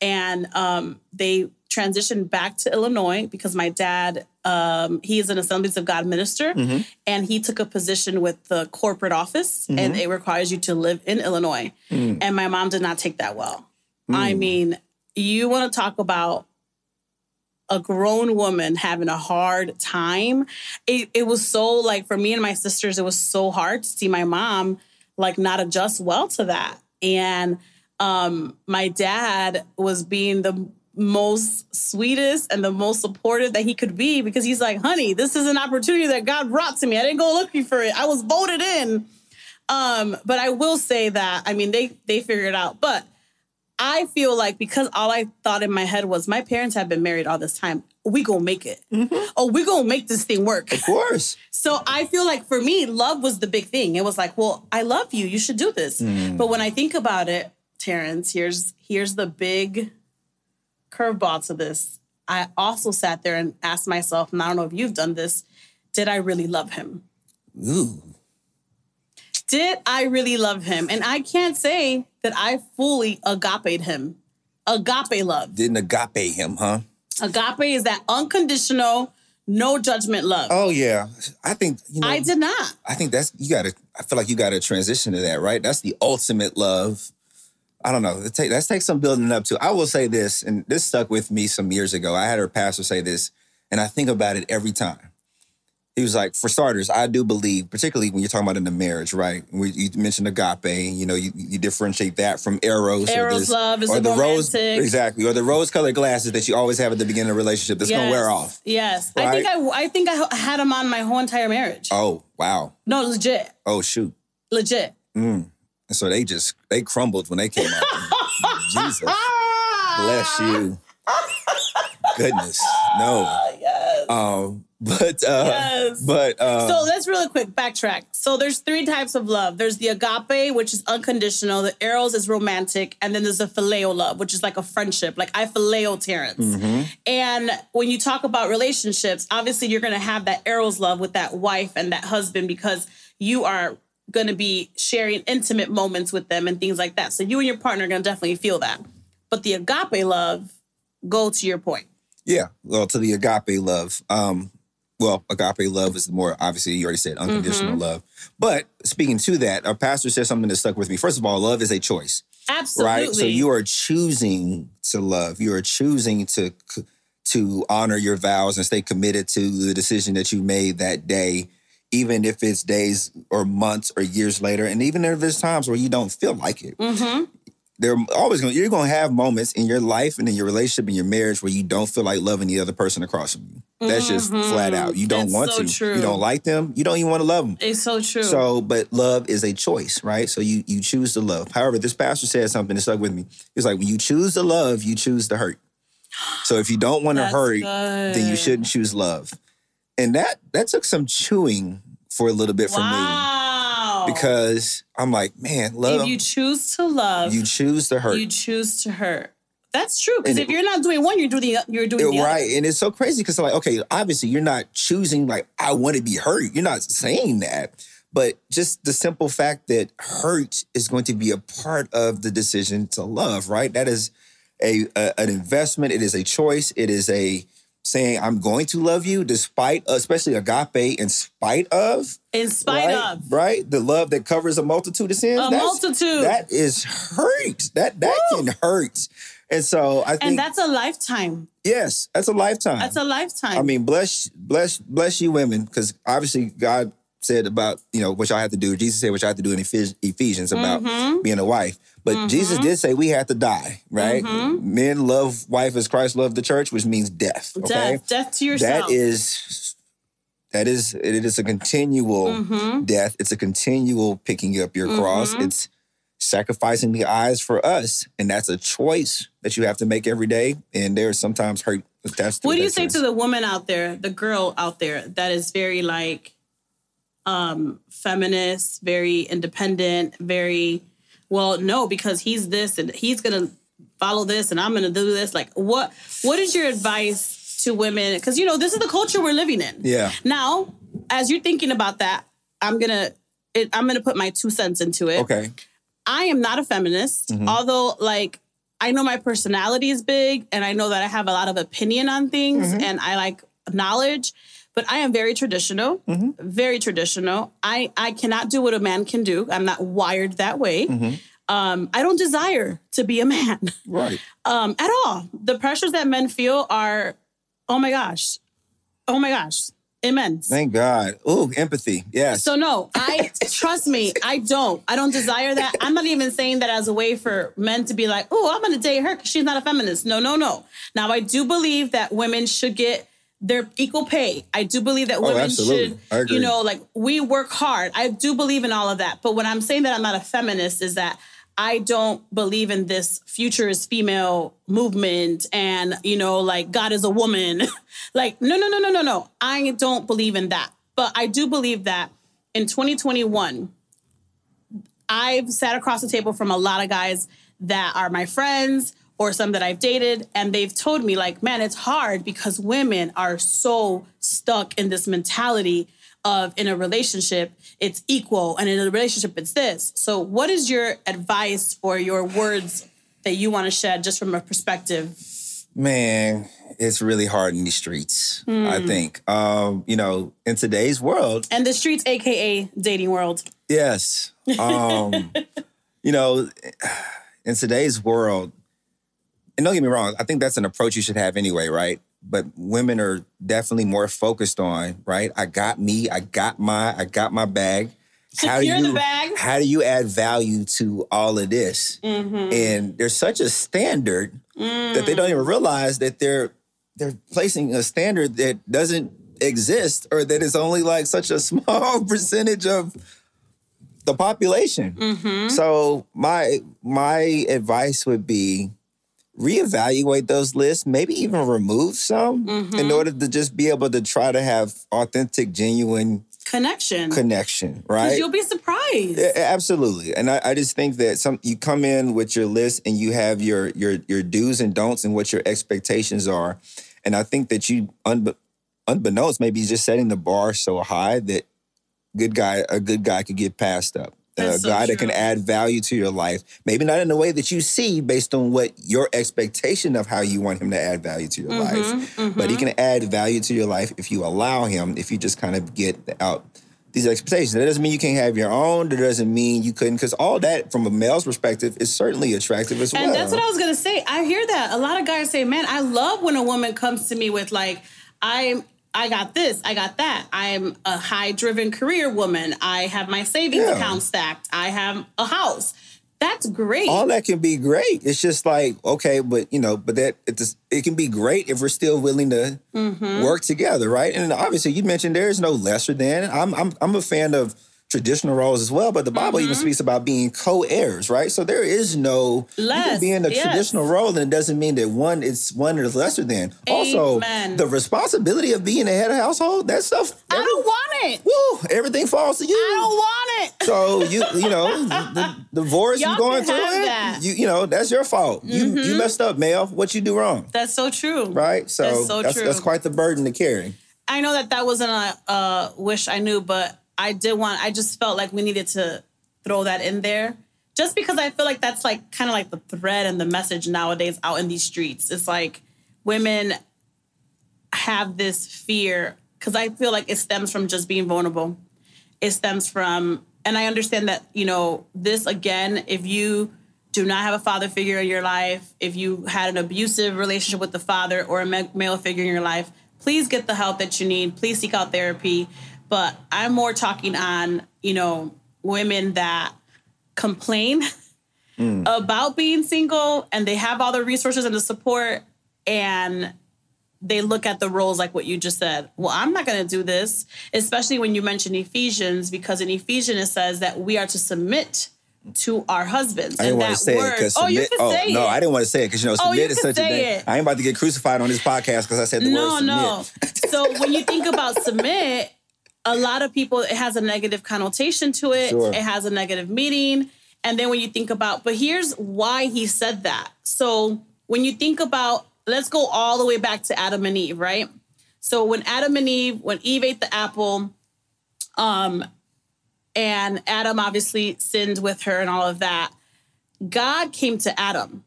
and um, they transitioned back to Illinois because my dad, um, he is an Assemblies of God minister, Mm-hmm. and he took a position with the corporate office, and it requires you to live in Illinois. Mm. And my mom did not take that well. I mean, you want to talk about a grown woman having a hard time. It, it was so like for me and my sisters, it was so hard to see my mom like not adjust well to that. And um, my dad was being the most sweetest and the most supportive that he could be because he's like, honey, this is an opportunity that God brought to me. I didn't go looking for it. I was voted in. Um, but I will say that, I mean, they they figured it out. But I feel like because all I thought in my head was my parents have been married all this time. We gonna make it. Mm-hmm. Oh, we gonna make this thing work. Of course. so I feel like for me, love was the big thing. It was like, well, I love you. You should do this. Mm. But when I think about it, Terrence, here's here's the big curveball to this. I also sat there and asked myself, and I don't know if you've done this, did I really love him? Ooh. Did I really love him? And I can't say that I fully agape him. Agape love. Didn't agape him, huh? Agape is that unconditional, no judgment love. Oh yeah, I think you know. I did not. I think that's you got to. I feel like you got to transition to that, right? That's the ultimate love. I don't know. That take, some building up to. I will say this, and this stuck with me some years ago. I had a pastor say this, and I think about it every time he was like, for starters, I do believe, particularly when you're talking about in the marriage, right? We, you mentioned agape, you know, you, you differentiate that from eros, eros or, this, love is or the rose, exactly, or the rose-colored glasses that you always have at the beginning of a relationship that's yes. gonna wear off. Yes, right? I think I, I think I had them on my whole entire marriage. Oh wow! No, legit. Oh shoot! Legit. Mm. And so they just they crumbled when they came out. Jesus, bless you. Goodness, no. Yes. Um, but uh yes. but uh so let's really quick backtrack so there's three types of love there's the agape which is unconditional the eros is romantic and then there's the phileo love which is like a friendship like i phileo terrence mm-hmm. and when you talk about relationships obviously you're going to have that eros love with that wife and that husband because you are going to be sharing intimate moments with them and things like that so you and your partner are going to definitely feel that but the agape love go to your point yeah well to the agape love um well, agape love is more obviously you already said unconditional mm-hmm. love. But speaking to that, our pastor said something that stuck with me. First of all, love is a choice. Absolutely. Right? So you are choosing to love. You are choosing to to honor your vows and stay committed to the decision that you made that day, even if it's days or months or years later, and even if there's times where you don't feel like it. Mm-hmm. They're always going you're going to have moments in your life and in your relationship and your marriage where you don't feel like loving the other person across from you. That's mm-hmm. just flat out. You don't want so to. True. you don't like them. You don't even want to love them it's so true. So but love is a choice right? So you you choose to love. However this pastor said something that stuck with me. It's like when you choose to love you choose to hurt. So if you don't want to hurt good. then you shouldn't choose love and that that took some chewing for a little bit for wow. me because I'm like, man, love. If you choose to love, you choose to hurt. You choose to hurt. That's true. Because if you're not doing one, you're doing you're doing the other. right. Other. And it's so crazy because like, okay, obviously you're not choosing like I want to be hurt. You're not saying that. But just the simple fact that hurt is going to be a part of the decision to love, right? That is a, a an investment. It is a choice. It is a saying I'm going to love you despite, uh, especially agape, in spite of. In spite right? of. Right? The love that covers a multitude of sins. A multitude. That is hurt. That that Woo! can hurt. And so I think And that's a lifetime. Yes, that's a lifetime. That's a lifetime. I mean, bless bless bless you women, because obviously God said about, you know, what y'all have to do. Jesus said what y'all have to do in Ephesians about mm-hmm. being a wife. But mm-hmm. Jesus did say we have to die, right? Mm-hmm. Men love wife as Christ loved the church, which means death. Okay? Death, death to yourself. That is that is it is a continual mm-hmm. death. It's a continual picking up your cross. Mm-hmm. It's sacrificing the eyes for us. And that's a choice that you have to make every day. And there's sometimes hurt attached What do you say to the woman out there, the girl out there that is very like um feminist, very independent, very well, no, because he's this and he's gonna follow this and I'm gonna do this. Like what what is your advice to women? Because you know, this is the culture we're living in. Yeah. Now, as you're thinking about that, I'm gonna it, I'm gonna put my two cents into it. Okay. I am not a feminist, mm-hmm. although like I know my personality is big and I know that I have a lot of opinion on things mm-hmm. and I like knowledge but I am very traditional, mm-hmm. very traditional. I I cannot do what a man can do. I'm not wired that way. Mm-hmm. um, I don't desire to be a man Right. um, at all. The pressures that men feel are, oh my gosh, oh my gosh, immense. Thank God. Ooh, empathy. Yes. So no, I trust me, I don't. I don't desire that. I'm not even saying that as a way for men to be like, oh, I'm gonna date her because she's not a feminist. No, no, no. Now I do believe that women should get their equal pay. I do believe that oh, women absolutely. should, you know, like we work hard. I do believe in all of that. But when I'm saying that I'm not a feminist, is that I don't believe in this future is female movement and, you know, like God is a woman. like, no, no, no, no, no, no. I don't believe in that. But I do believe that in 2021, I've sat across the table from a lot of guys that are my friends or some that I've dated, and they've told me, like, man, it's hard because women are so stuck in this mentality of in a relationship, it's equal, and in a relationship, it's this. So, what is your advice or your words that you want to shed just from a perspective? Man, it's really hard in these streets, Hmm. I think. Um, you know, in today's world, And the streets, aka dating world. yes. Um, you know, in today's world, and don't get me wrong, I think that's an approach you should have anyway, right? But women are definitely more focused on, right? I got me, I got my, I got my bag. Secure the bag. How do you add value to all of this? Mm-hmm. And there's such a standard that they Mm. don't even realize that they're they're placing a standard that doesn't exist or that is only like such a small percentage of the population. Mm-hmm. So my my advice would be reevaluate those lists, maybe even remove some Mm-hmm. in order to just be able to try to have authentic, genuine Connection. Connection, right? You'll be surprised. Yeah, absolutely, and I, I just think that some you come in with your list and you have your your your do's and don'ts and what your expectations are, and I think that you unbe- unbeknownst maybe just setting the bar so high that good guy a good guy could get passed up. That's a so guy that can add value to your life, maybe not in the way that you see based on what your expectation of how you want him to add value to your Mm-hmm, life. But he can add value to your life if you allow him, if you just kind of get out these expectations. That doesn't mean you can't have your own. That doesn't mean you couldn't, because all that from a male's perspective is certainly attractive as well. And that's what I was gonna say. I hear that a lot of guys say, "Man, I love when a woman comes to me with like, I'm." I got this, I got that. I'm a high driven career woman. I have my savings Yeah. account stacked. I have a house. That's great. all that can be great. It's just like okay, but you know, but that it just it can be great if we're still willing to Mm-hmm. work together, right? And obviously, you mentioned there is no lesser than. I'm I'm I'm a fan of traditional roles as well, but the Bible Mm-hmm. even speaks about being co-heirs, right? So there is no Less, can be in a yes. traditional role, and it doesn't mean that one is one is lesser than. Also, the responsibility of being the head of household, that stuff. I don't want it. Woo, everything falls to you. I don't want it. So you you know the, the divorce Y'all you going through it. Mm-hmm. you you know that's your fault. You you messed up, Mel. What you do wrong, That's so true. right? So That's so that's, true. that's quite the burden to carry. I know that that wasn't a uh, wish I knew, but I did want. I just felt like we needed to throw that in there, just because I feel like that's like kind of like the thread and the message nowadays out in these streets. It's like women have this fear because I feel like it stems from just being vulnerable. It stems from, and I understand that you know this again. If you do not have a father figure in your life, if you had an abusive relationship with the father or a ma- male figure in your life, please get the help that you need. Please seek out therapy. But I'm more talking on, you know, women that complain mm. about being single and they have all the resources and the support and they look at the roles like what you just said. Well, I'm not going to do this, especially when you mention Ephesians, because in Ephesians it says that we are to submit to our husbands. I didn't want to say word, it because oh, you can oh say no. I didn't want to say it because you know Oh, submit you is such a thing. it. I ain't about to get crucified on this podcast because I said the no, word no. submit. so when you think about submit, a lot of people it has a negative connotation to it. Sure. It has a negative meaning. And then when you think about, but here's why he said that. So when you think about, let's go all the way back to Adam and Eve, right? So when Adam and Eve, when Eve ate the apple, um, and Adam obviously sinned with her and all of that, God came to Adam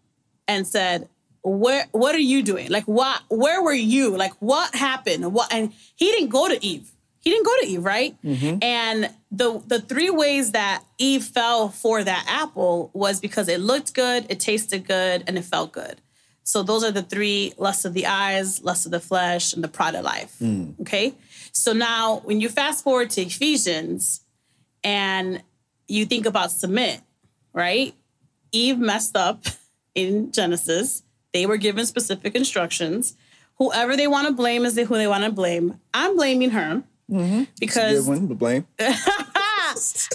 and said, "Where what are you doing? Like what where were you? Like what happened? What and he didn't go to Eve. He didn't go to Eve, right? Mm-hmm. And the the three ways that Eve fell for that apple was because it looked good, it tasted good, and it felt good. So those are the three lust of the eyes, lust of the flesh, and the pride of life. Mm. Okay. So now when you fast forward to Ephesians and you think about submit, right? Eve messed up in Genesis. They were given specific instructions. Whoever they want to blame is who they want to blame. I'm blaming her Mm-hmm. because Good one to blame.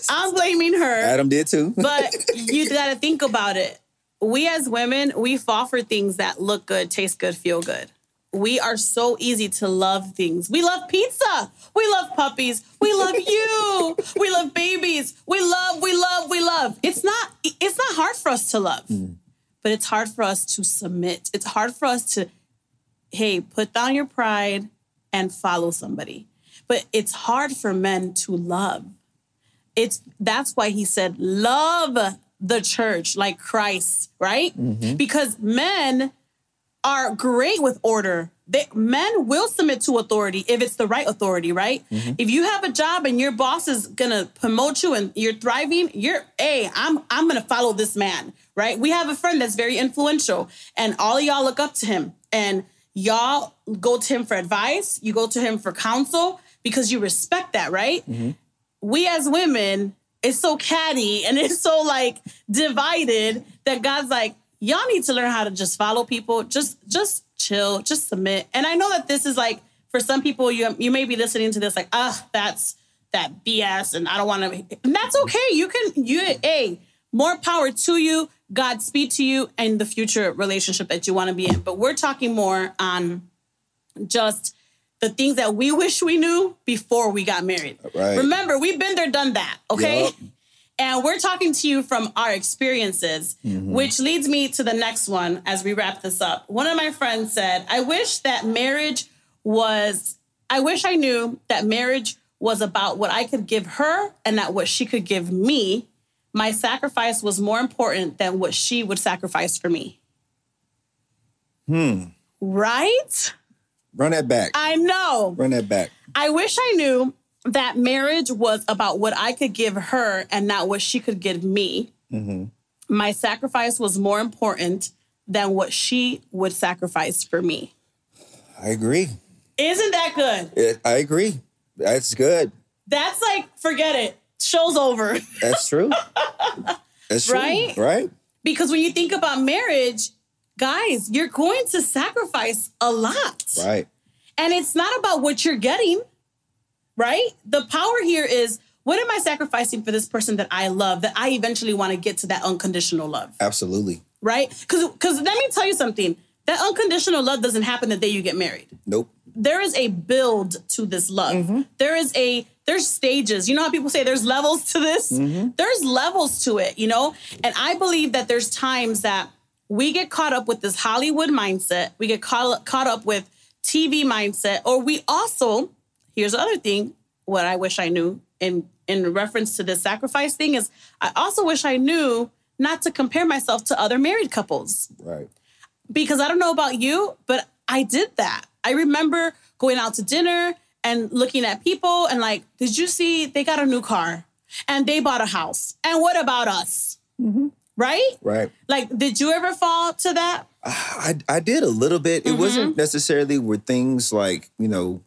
I'm blaming her. Adam did too. But you got to think about it. We as women, we fall for things that look good, taste good, feel good. We are so easy to love things. We love pizza. We love puppies. We love you. we love babies. We love, we love, we love. It's not it's not hard for us to love. Mm. But it's hard for us to submit. It's hard for us to hey, put down your pride and follow somebody. But it's hard for men to love it's that's why he said love the church like Christ, right? Mm-hmm. Because men are great with order. They, men will submit to authority if it's the right authority, right? Mm-hmm. If you have a job and your boss is gonna promote you and you're thriving, you're hey, I'm I'm gonna follow this man, right? We have a friend that's very influential, and all of y'all look up to him, and y'all go to him for advice. You go to him for counsel because you respect that, right? we as women it's so catty and it's so like divided that God's like, y'all need to learn how to just follow people, just just chill, just submit. And I know that this is like for some people you you may be listening to this like, ah, that's that BS and I don't want to and that's okay. You can you hey, more power to you. God speed to you and the future relationship that you want to be in. But we're talking more on just the things that we wish we knew before we got married. Right. Remember, we've been there, done that. Okay. Yup. And we're talking to you from our experiences, which leads me to the next one as we wrap this up. One of my friends said, I wish that marriage was, I wish I knew that marriage was about what I could give her and not what she could give me. My sacrifice was more important than what she would sacrifice for me. Hmm. Right? Run that back. I know. Run that back. I wish I knew that marriage was about what I could give her and not what she could give me. Mm-hmm. My sacrifice was more important than what she would sacrifice for me. I agree. Isn't that good? It, I agree. That's good. That's like, forget it. Show's over. That's true. That's true. Right? Right. because when you think about marriage, guys, you're going to sacrifice a lot. Right. And it's not about what you're getting, right? The power here is what am I sacrificing for this person that I love that I eventually want to get to that unconditional love, Absolutely. right? Because because let me tell you something. That unconditional love doesn't happen the day you get married. Nope. There is a build to this love. Mm-hmm. There is a there's stages. You know how people say there's levels to this? Mm-hmm. There's levels to it, you know? And I believe that there's times that we get caught up with this Hollywood mindset. We get caught, caught up with TV mindset, or we also, here's the other thing, what I wish I knew in in reference to this sacrifice thing is I also wish I knew not to compare myself to other married couples Right. because I don't know about you, but I did that. I remember going out to dinner and looking at people and like, did you see they got a new car and they bought a house? And what about us? Mm-hmm. Right? Right. Like, did you ever fall to that? I, I did a little bit. It Mm-hmm. wasn't necessarily with things like, you know,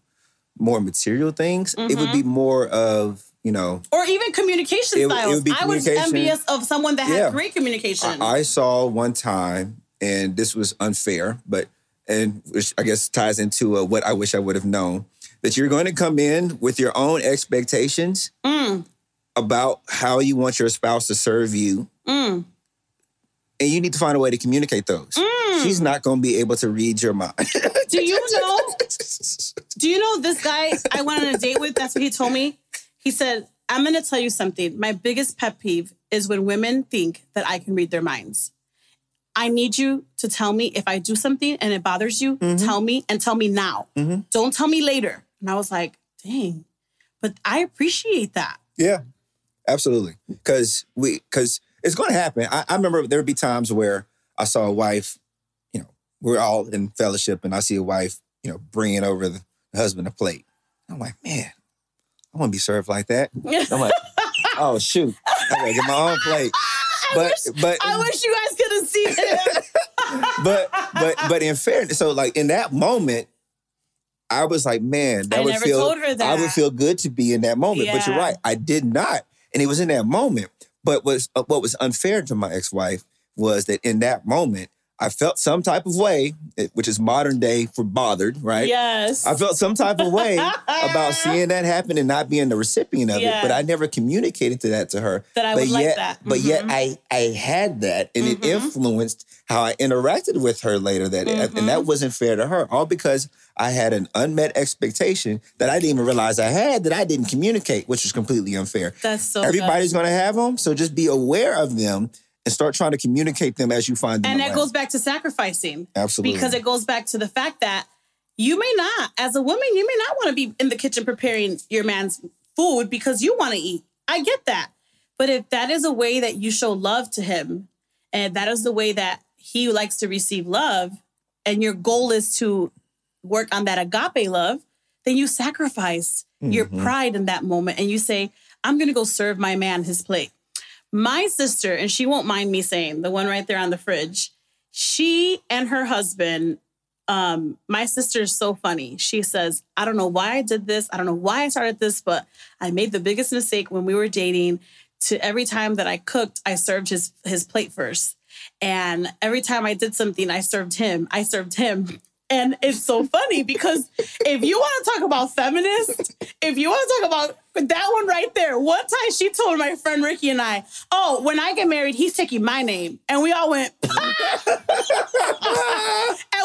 more material things. It would be more of, you know, Or even communication It it styles. be I was envious of someone that had great communication. I, I saw one time, and this was unfair, but and which I guess ties into uh, what I wish I would have known that you're going to come in with your own expectations Mm. about how you want your spouse to serve you, Mm. And you need to find a way to communicate those. Mm. She's not going to be able to read your mind. Do you know? Do you know this guy I went on a date with? That's what he told me. He said, I'm going to tell you something. My biggest pet peeve is when women think that I can read their minds. I need you to tell me if I do something and it bothers you, mm-hmm. tell me and tell me now. Mm-hmm. Don't tell me later. And I was like, dang, but I appreciate that. Yeah, absolutely. Because we, because it's going to happen. I, I remember there would be times where I saw a wife, you know, we're all in fellowship, and I see a wife, you know, bringing over the husband a plate. I'm like, man, I want to be served like that. I'm like, oh shoot, I gotta get my own plate. But but I wish you guys could have seen it. but but but in fairness, so like in that moment, I was like, man, that I would feel I would feel good to be in that moment. But you're right, I did not, and it was in that moment. But was uh, what was unfair to my ex-wife was that in that moment, I felt some type of way, eh, which is modern day for bothered, right? Yes. I felt some type of way about seeing that happen and not being the recipient of Yeah. it, but I never communicated to that to her. That I but would like yet, that. But yet, Mhm. I I had that, and it Mhm. influenced how I interacted with her later. That Mm-hmm. and that wasn't fair to her, all because I had an unmet expectation that I didn't even realize I had that I didn't communicate, which was completely unfair. That's so good. Everybody's going to have them, so just be aware of them and start trying to communicate them as you find them. And that goes back to sacrificing. absolutely Because it goes back to the fact that you may not, as a woman, you may not want to be in the kitchen preparing your man's food because you want to eat. I get that. But if that is a way that you show love to him, and that is the way that he likes to receive love, and your goal is to work on that agape love, then you sacrifice your Mhm. pride in that moment and you say, I'm going to go serve my man his plate. My sister, and she won't mind me saying, the one right there on the fridge, she and her husband, um, my sister is so funny. She says, I don't know why I did this. I don't know why I started this, but I made the biggest mistake when we were dating. To every time that I cooked, I served his his plate first. And every time I did something, I served him. I served him. And it's so funny because if you want to talk about feminist, if you want to talk about that one right there, one time she told my friend Ricky and I, oh, when I get married, he's taking my name. And we all went, and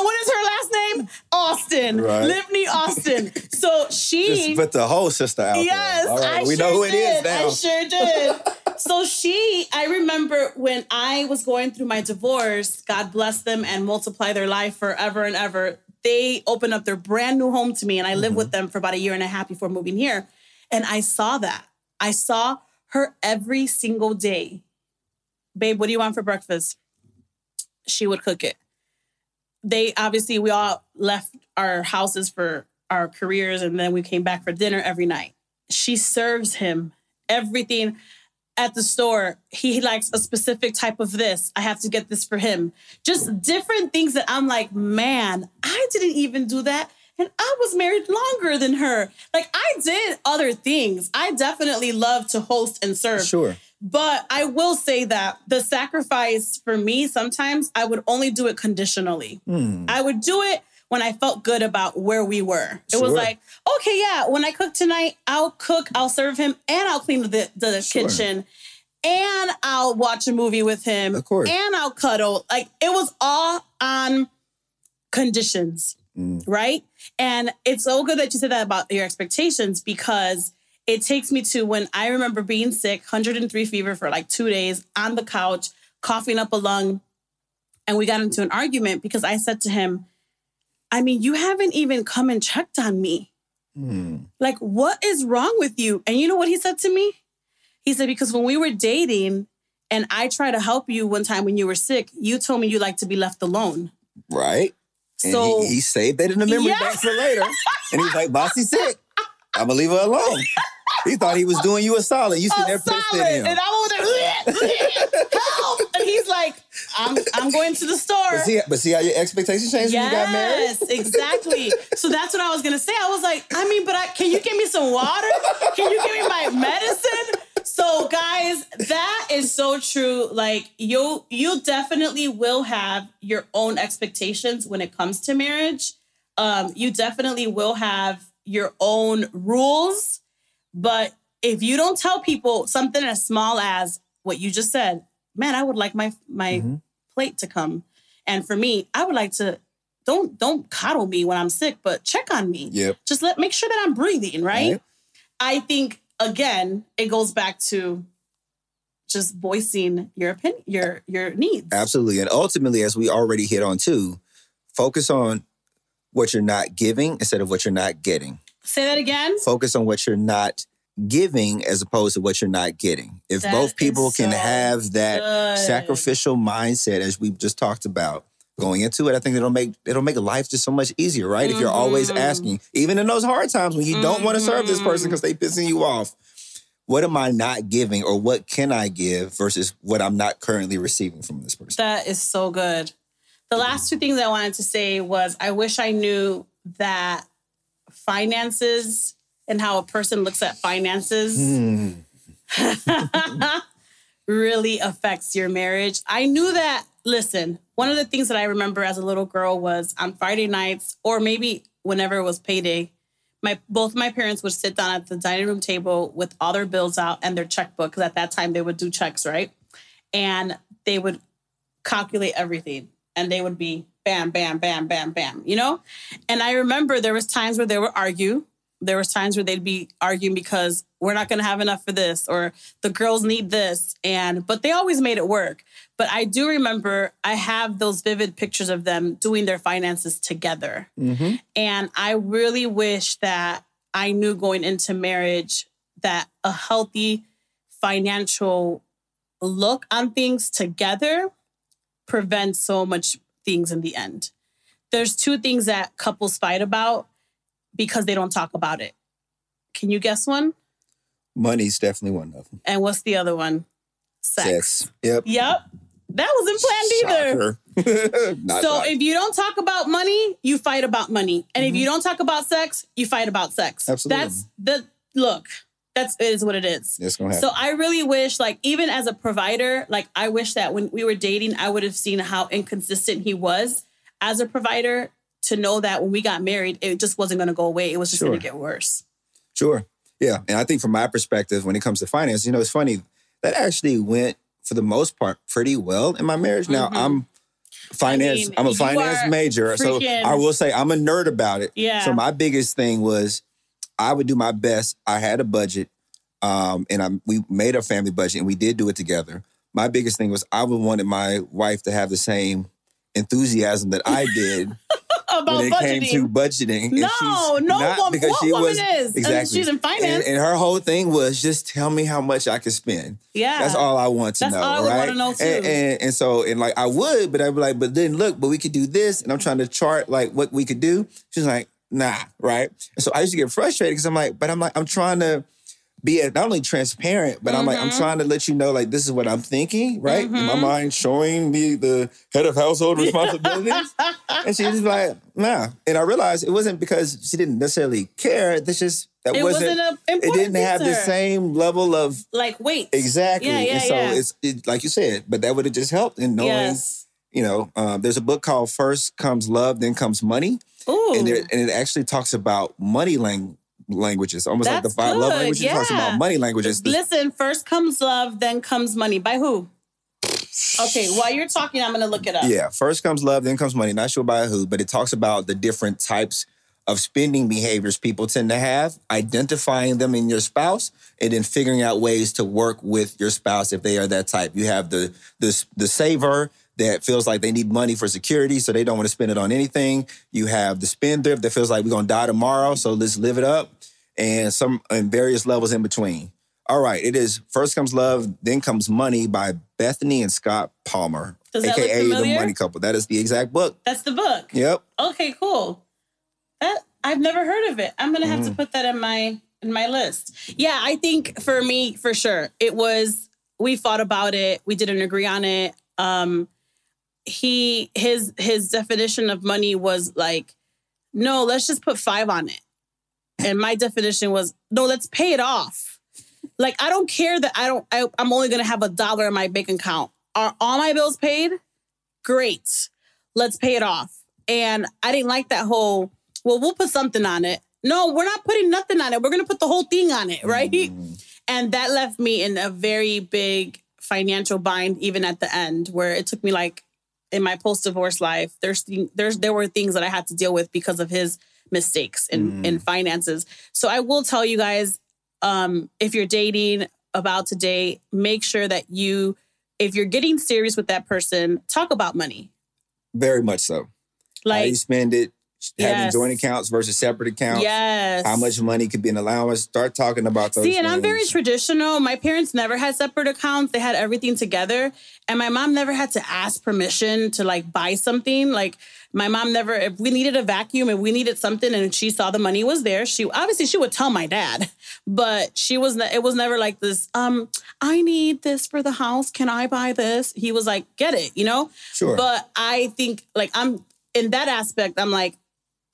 what is her last name? Austin. Right. Livney Austin. So she Just put the whole sister out Yes, there. All right, I we sure know who it is did. now. I sure did. so she, I remember when I was going through my divorce, God bless them and multiply their life forever and ever. They opened up their brand new home to me, and I lived Mm-hmm. with them for about a year and a half before moving here. And I saw that. I saw her every single day. Babe, what do you want for breakfast? She would cook it. They obviously, we all left our houses for our careers and then we came back for dinner every night. She serves him everything at the store. He likes a specific type of this. I have to get this for him. Just different things that I'm like, man, I didn't even do that. And I was married longer than her. Like I did other things. I definitely love to host and serve. Sure. But I will say that the sacrifice for me, sometimes I would only do it conditionally. Hmm. I would do it when I felt good about where we were. It was like, okay, yeah, when I cook tonight, I'll cook, I'll serve him, and I'll clean the, the Sure. kitchen, and I'll watch a movie with him, Of course. and I'll cuddle. Like it was all on conditions, Mm. right? And it's so good that you said that about your expectations because it takes me to when I remember being sick, 103 fever for like two days on the couch, coughing up a lung. And we got into an argument because I said to him, I mean, you haven't even come and checked on me. Hmm. Like, what is wrong with you? And you know what he said to me? He said, because when we were dating and I tried to help you one time when you were sick, you told me you like to be left alone. Right. And So he, he saved that in the memory Yes. bank for later. And he's like, Bossy sick. I'm gonna leave her alone. He thought he was doing you a solid. You sitting there pissed at him. And I'm over there, help! And he's like, I'm I'm going to the store. But see, but see how your expectations changed when you got married? Yes, exactly. so that's what I was gonna say. I was like, I mean, but I, can you give me some water? Can you give me my medicine? So, guys, that is so true. Like you, you definitely will have your own expectations when it comes to marriage. Um, you definitely will have your own rules, but if you don't tell people something as small as what you just said, man, I would like my my Mhm. plate to come. And for me, I would like to don't don't coddle me when I'm sick, but check on me. Yep. Just let make sure that I'm breathing, right? Right. I think again, it goes back to just voicing your opinion, your your needs. Absolutely. And ultimately, as we already hit on too, focus on what you're not giving instead of what you're not getting. Say that again. Focus on what you're not giving as opposed to what you're not getting. If That both people is can have that good. sacrificial mindset, as we've just talked about, going into it, I think it'll make it'll make life just so much easier, right? If you're always Mhm. asking, even in those hard times when you don't want to serve this person because they pissing you off, what am I not giving or what can I give versus what I'm not currently receiving from this person? That is so good. The last two things I wanted to say was I wish I knew that finances and how a person looks at finances Hmm. really affects your marriage. I knew that, listen, one of the things that I remember as a little girl was on Friday nights or maybe whenever it was payday, my both my parents would sit down at the dining room table with all their bills out and their checkbook because at that time they would do checks, right? And they would calculate everything and they would be bam bam bam bam bam, you know? And I remember there was times where they would argue. There was times where they'd be arguing because we're not going to have enough for this or the girls need this and but they always made it work. But I do remember I have those vivid pictures of them doing their finances together. Mhm. And I really wish that I knew going into marriage that a healthy financial look on things together prevents so much things in the end. There's two things that couples fight about because they don't talk about it. Can you guess one? Money's definitely one of them. And what's the other one? Sex. Sex. Yep. Yep. That wasn't planned either. So if you don't talk about money, you fight about money. And if you don't talk about sex, you fight about sex. Mm-hmm. Absolutely. That's the look. That's it is what it is. it's gonna happen. So I really wish, like, even as a provider, like I wish that when we were dating, I would have seen how inconsistent he was as a provider to know that when we got married, it just wasn't gonna go away. It was just Sure. gonna get worse. Sure. Yeah. And I think from my perspective, when it comes to finance, you know, it's funny that actually went for the most part pretty well in my marriage. Now Mhm. I'm finance, I mean, I'm a finance major. So I will say I'm a nerd about it. Yeah. So my biggest thing was I would do my best. I had a budget. Um, and I we made a family budget and we did do it together. My biggest thing was I would wanted my wife to have the same enthusiasm that I did About when it budgeting. came to budgeting. No, no not woman, because what she woman was is? exactly she's in finance. and her whole thing was just tell me how much I can spend. yeah. That's all I want to That's know, all I would right? wanna know, too. And, and and so and like I would, but I'd be like, but then look, but we could do this, and I'm trying to chart like what we could do. She's like, nah, right? And so I used to get frustrated because I'm like, but I'm like, I'm trying to be not only transparent, but I'm like, I'm Mhm. trying to let you know, like, this is what I'm thinking, right? In my mind, showing me the head of household responsibilities. and she's like, nah. And I realized it wasn't because she didn't necessarily care. This just that it wasn't. wasn't, it didn't have the same level of like weight. exactly. Yeah, yeah, and so yeah. it's it, like you said, but that would have just helped in knowing. Yes. You know, um, there's a book called First Comes Love, Then Comes Money, Ooh. and, there, and it actually talks about money lang- languages, almost like the five love languages. It talks about money languages. Listen, first comes love, then comes money. By who? Okay, while you're talking, I'm gonna look it up. Yeah, first comes love, then comes money. Not sure by who, but it talks about the different types of spending behaviors people tend to have, identifying them in your spouse, and then figuring out ways to work with your spouse if they are that type. You have the the the saver that feels like they need money for security, so they don't want to spend it on anything. You have the spendthrift that feels like we're gonna die tomorrow, so let's live it up, and some and various levels in between. All right, it is First Comes Love, Then Comes Money by Bethany and Scott Palmer, Does that look aka the? Money Couple. That is the exact book. That's the book. Yep. Okay, cool. That I've never heard of it. I'm gonna have to Mm. put that in my in my list. Yeah, I think for me, for sure, it was. We fought about it. We didn't agree on it. Um, he his his definition of money was like, no, let's just put five on it, and my definition was no, let's pay it off. Like I don't care that I don't. I, I'm only gonna have a dollar in my bank account. Are all my bills paid? Great. Let's pay it off. And I didn't like that whole, well, we'll put something on it. No, we're not putting nothing on it. We're going to put the whole thing on it, right? Mm. And that left me in a very big financial bind, even at the end, where it took me like in my post divorce life, there's, there's, there were things that I had to deal with because of his mistakes in, Mm. in finances. So I will tell you guys, um, if you're dating about to date, make sure that you, if you're getting serious with that person, talk about money. Very much so. How Like, you spend it, having Yes. joint accounts versus separate accounts. Yes. How much money could be in allowance? Start talking about those. See, and I'm very traditional. My parents never had separate accounts. They had everything together. And my mom never had to ask permission to like buy something. Like my mom never, if we needed a vacuum, if we needed something and she saw the money was there, she obviously she would tell my dad. But she was it was never like this, um, I need this for the house. Can I buy this? He was like, get it, you know? Sure. But I think like I'm in that aspect, I'm like,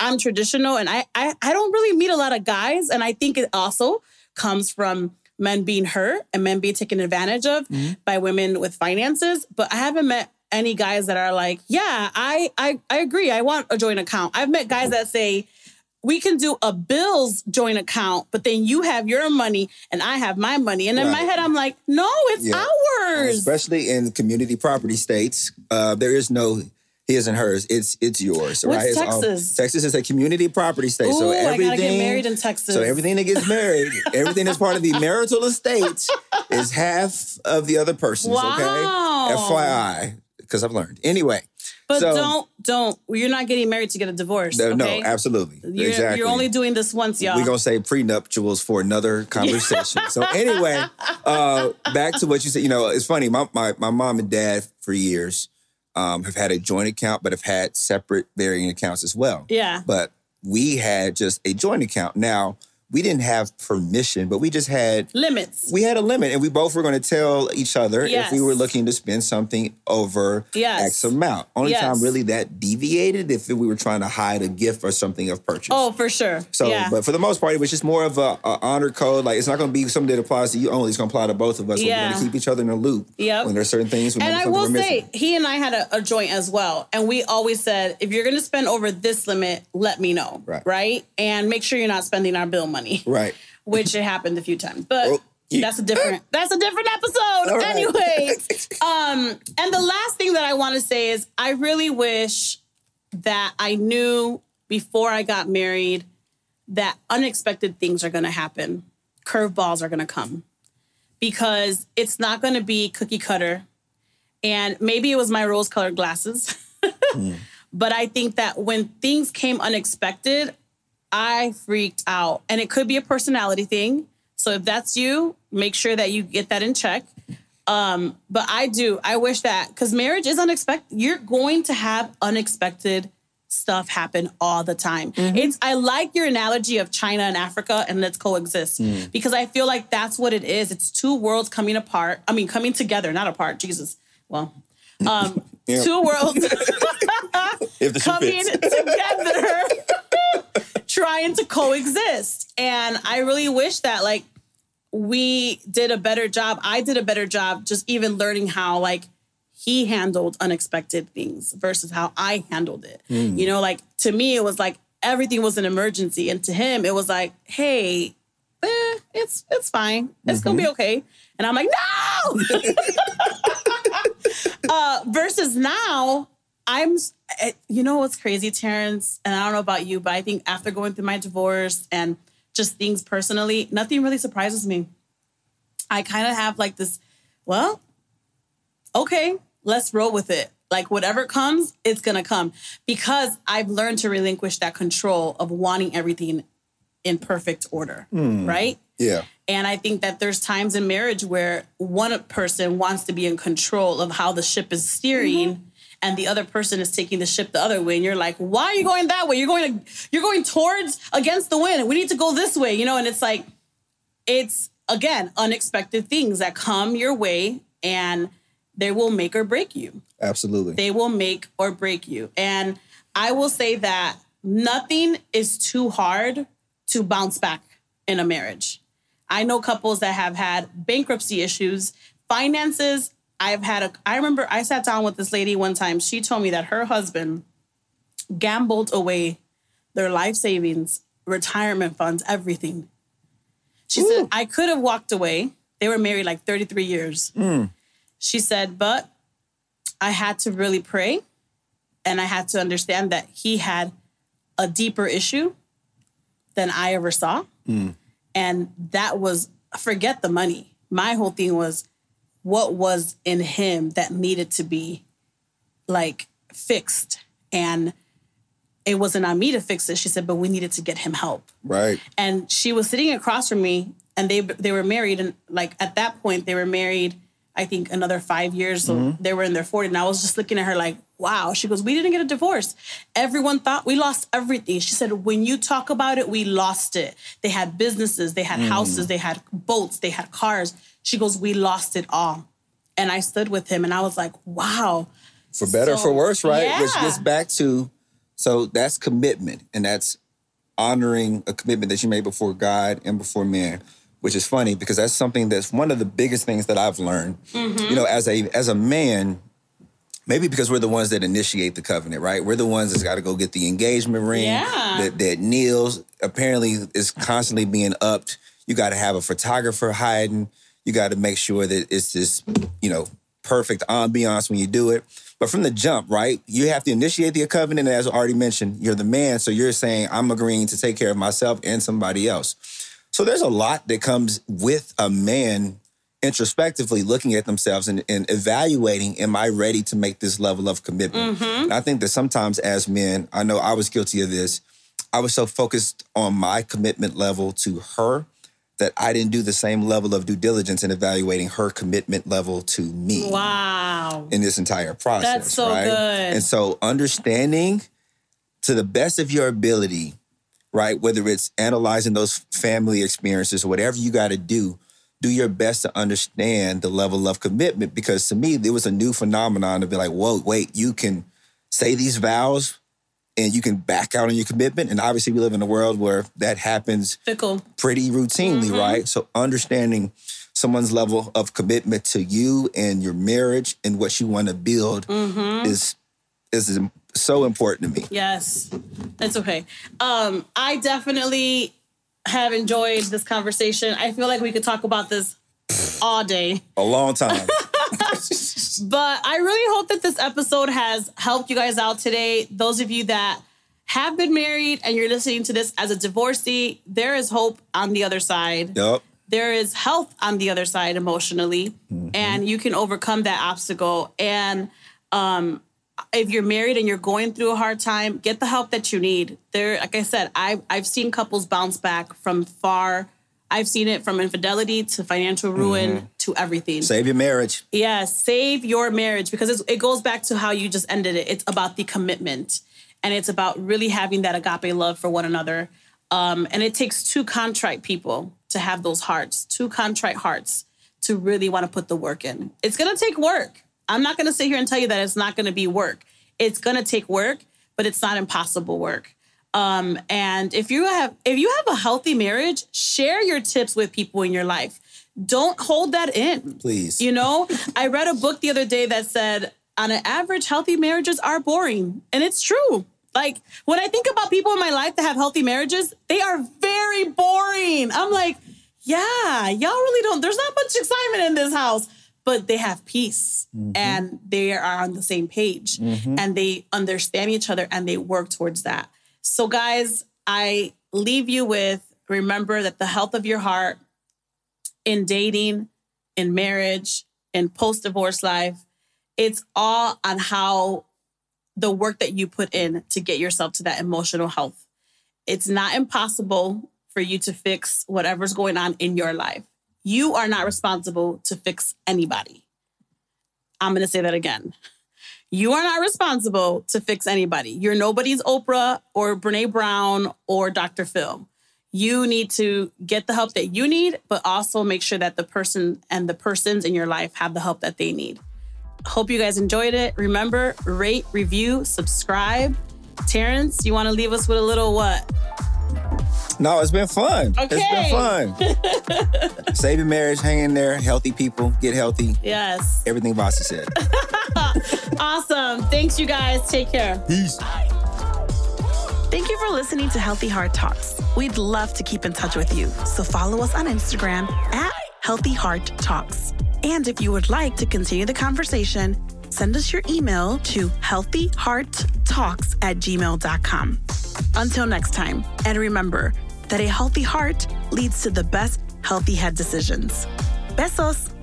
I'm traditional and I, I I don't really meet a lot of guys. And I think it also comes from men being hurt and men being taken advantage of Mm-hmm. by women with finances. But I haven't met any guys that are like, yeah, I I I agree. I want a joint account. I've met guys that say, we can do a bills joint account, but then you have your money and I have my money. And in my head, I'm like, no, it's Yeah. ours. especially in community property states, uh, there is no his and hers. It's it's yours. What's right? It's all- Texas? Texas is a community property state, so Ooh, I everything. gotta get married in Texas. So everything that gets married, everything that's part of the marital estate, is half of the other person's. Wow. Okay, FYI, because I've learned. Anyway, But So- don't don't. You're not getting married to get a divorce. no, no, absolutely, You're, exactly. you're only doing this once, y'all. We're gonna say prenuptials for another conversation. so anyway, uh, back to what you said. You know, it's funny. My my, my mom and dad for years um, have had a joint account, but have had separate varying accounts as well. yeah. But we had just a joint account. Now we didn't have permission, but we just had Limits. we had a limit, and we both were going to tell each other if we were looking to spend something over Yes. X amount. Only Yes. time really that deviated if we were trying to hide a gift or something of purchase. Oh, for sure. So, yeah. but for the most part, it was just more of a, a honor code. Like it's not going to be something that applies to you only. It's going to apply to both of us. So we're Yeah. going to keep each other in the loop. Yep. When there's certain things. and I will say, he and I had a, a joint as well. And we always said, if you're going to spend over this limit, let me know. Right. Right. And make sure you're not spending our bill money, right. which it happened a few times. But Oh, yeah. that's a different, that's a different episode. Right. Anyway. um, and the last thing that I want to say is I really wish that I knew before I got married that unexpected things are going to happen. Curveballs are going to come because it's not going to be cookie cutter. And maybe it was my rose colored glasses. But I think that when things came unexpected, I freaked out. And it could be a personality thing. So if that's you, make sure that you get that in check. Um, but I do. I wish that because marriage is unexpected. You're going to have unexpected stuff happen all the time. It's I like your analogy of China and Africa and let's coexist because I feel like that's what it is. It's two worlds coming apart. I mean, coming together, not apart. Jesus. Well, um, Yeah. two worlds If the shoe coming together, trying to coexist. And I really wish that like we did a better job. I did a better job just even learning how like he handled unexpected things versus how I handled it. You know, like to me, it was like everything was an emergency. And to him, it was like, hey, eh, it's it's fine. It's gonna be okay. And I'm like, no. uh, versus now, I'm. eh, You know what's crazy, Terrence? And I don't know about you, but I think after going through my divorce and just things personally, nothing really surprises me. I kind of have like this. Well, okay, let's roll with it. Like whatever comes, it's gonna come because I've learned to relinquish that control of wanting everything in perfect order, right? Yeah. And I think that there's times in marriage where one person wants to be in control of how the ship is steering. And the other person is taking the ship the other way, and you're like, "Why are you going that way? You're going, you're going towards against the wind. We need to go this way, you know." And it's like, it's again unexpected things that come your way, and they will make or break you Absolutely. they will make or break you. And I will say that nothing is too hard to bounce back in a marriage. I know couples that have had bankruptcy issues, finances. I've had a, I remember I sat down with this lady one time. She told me that her husband gambled away their life savings, retirement funds, everything. She said, I could have walked away. They were married like 33 years. Hmm. She said, but I had to really pray and I had to understand that he had a deeper issue than I ever saw. Hmm. And that was forget the money. My whole thing was what was in him that needed to be like fixed and it wasn't on me to fix it. She said, but we needed to get him help. Right. And she was sitting across from me, and they they were married, and like at that point they were married. I think another five years, so mm-hmm. they were in their 40s. And I was just looking at her like, wow. She goes, We didn't get a divorce. Everyone thought we lost everything. She said, When you talk about it, we lost it. They had businesses, they had houses, mm. they had boats, they had cars. She goes, We lost it all. And I stood with him and I was like, Wow. For better, So, for worse, right? Which gets back to so that's commitment, and that's honoring a commitment that you made before God and before man. Which is funny because that's something that's one of the biggest things that I've learned. Mm-hmm. You know, as a as a man, maybe because we're the ones that initiate the covenant, right? We're the ones that's got to go get the engagement ring. Yeah. That that kneels apparently is constantly being upped. You got to have a photographer hiding. You got to make sure that it's this, you know, perfect ambiance when you do it. But from the jump, right? You have to initiate the covenant, as already mentioned. You're the man, so you're saying I'm agreeing to take care of myself and somebody else. So there's a lot that comes with a man introspectively looking at themselves and, and evaluating, am I ready to make this level of commitment? Mm-hmm. And I think that sometimes as men, I know I was guilty of this. I was so focused on my commitment level to her that I didn't do the same level of due diligence in evaluating her commitment level to me Wow. in this entire process. That's so right? good. And so understanding to the best of your ability, right? Whether it's analyzing those family experiences or whatever you got to do, do your best to understand the level of commitment. Because to me, there was a new phenomenon to be like, whoa, wait, you can say these vows and you can back out on your commitment. And obviously, we live in a world where that happens Fickle. pretty routinely, mm-hmm. right? So understanding someone's level of commitment to you and your marriage and what you want to build mm-hmm. is is so important to me. Yes. that's okay. Um, I definitely have enjoyed this conversation. I feel like we could talk about this all day. A long time. But I really hope that this episode has helped you guys out today. Those of you that have been married and you're listening to this as a divorcee, there is hope on the other side. yep. There is health on the other side emotionally, and you can overcome that obstacle. And um, if you're married and you're going through a hard time, get the help that you need. There, like I said, I I've seen couples bounce back from far. I've seen it from infidelity to financial ruin to everything. Save your marriage. Yeah, save your marriage because it's, it goes back to how you just ended it. It's about the commitment, and it's about really having that agape love for one another. Um, and it takes two contrite people to have those hearts, two contrite hearts to really want to put the work in. It's gonna take work. I'm not gonna sit here and tell you that it's not gonna be work. It's gonna take work, but it's not impossible work. Um, and if you have if you have a healthy marriage, share your tips with people in your life. Don't hold that in. Please. You know, I read a book the other day that said, on an average, healthy marriages are boring. And it's true. Like, when I think about people in my life that have healthy marriages, they are very boring. I'm like, yeah, y'all really don't, there's not much excitement in this house, but they have peace mm-hmm. and they are on the same page mm-hmm. and they understand each other and they work towards that. So, guys, I leave you with remember that the health of your heart in dating, in marriage, in post divorce life, it's all on how the work that you put in to get yourself to that emotional health. It's not impossible for you to fix whatever's going on in your life. You are not responsible to fix anybody. I'm going to say that again. You are not responsible to fix anybody. You're nobody's Oprah or Brene Brown or Dr. Phil. You need to get the help that you need, but also make sure that the person and the persons in your life have the help that they need. Hope you guys enjoyed it. Remember, rate, review, subscribe. Terrence, you want to leave us with a little what? No, it's been fun. Okay. It's been fun. Save your marriage, hang in there, healthy people, get healthy. Yes. Everything Vasti said. Awesome. Thanks, you guys. Take care. Peace. Thank you for listening to Healthy Heart Talks. We'd love to keep in touch with you, so follow us on Instagram at Healthy Heart Talks. And if you would like to continue the conversation, send us your email to healthyhearttalks at gmail.com. Until next time, and remember that a healthy heart leads to the best healthy head decisions. Besos!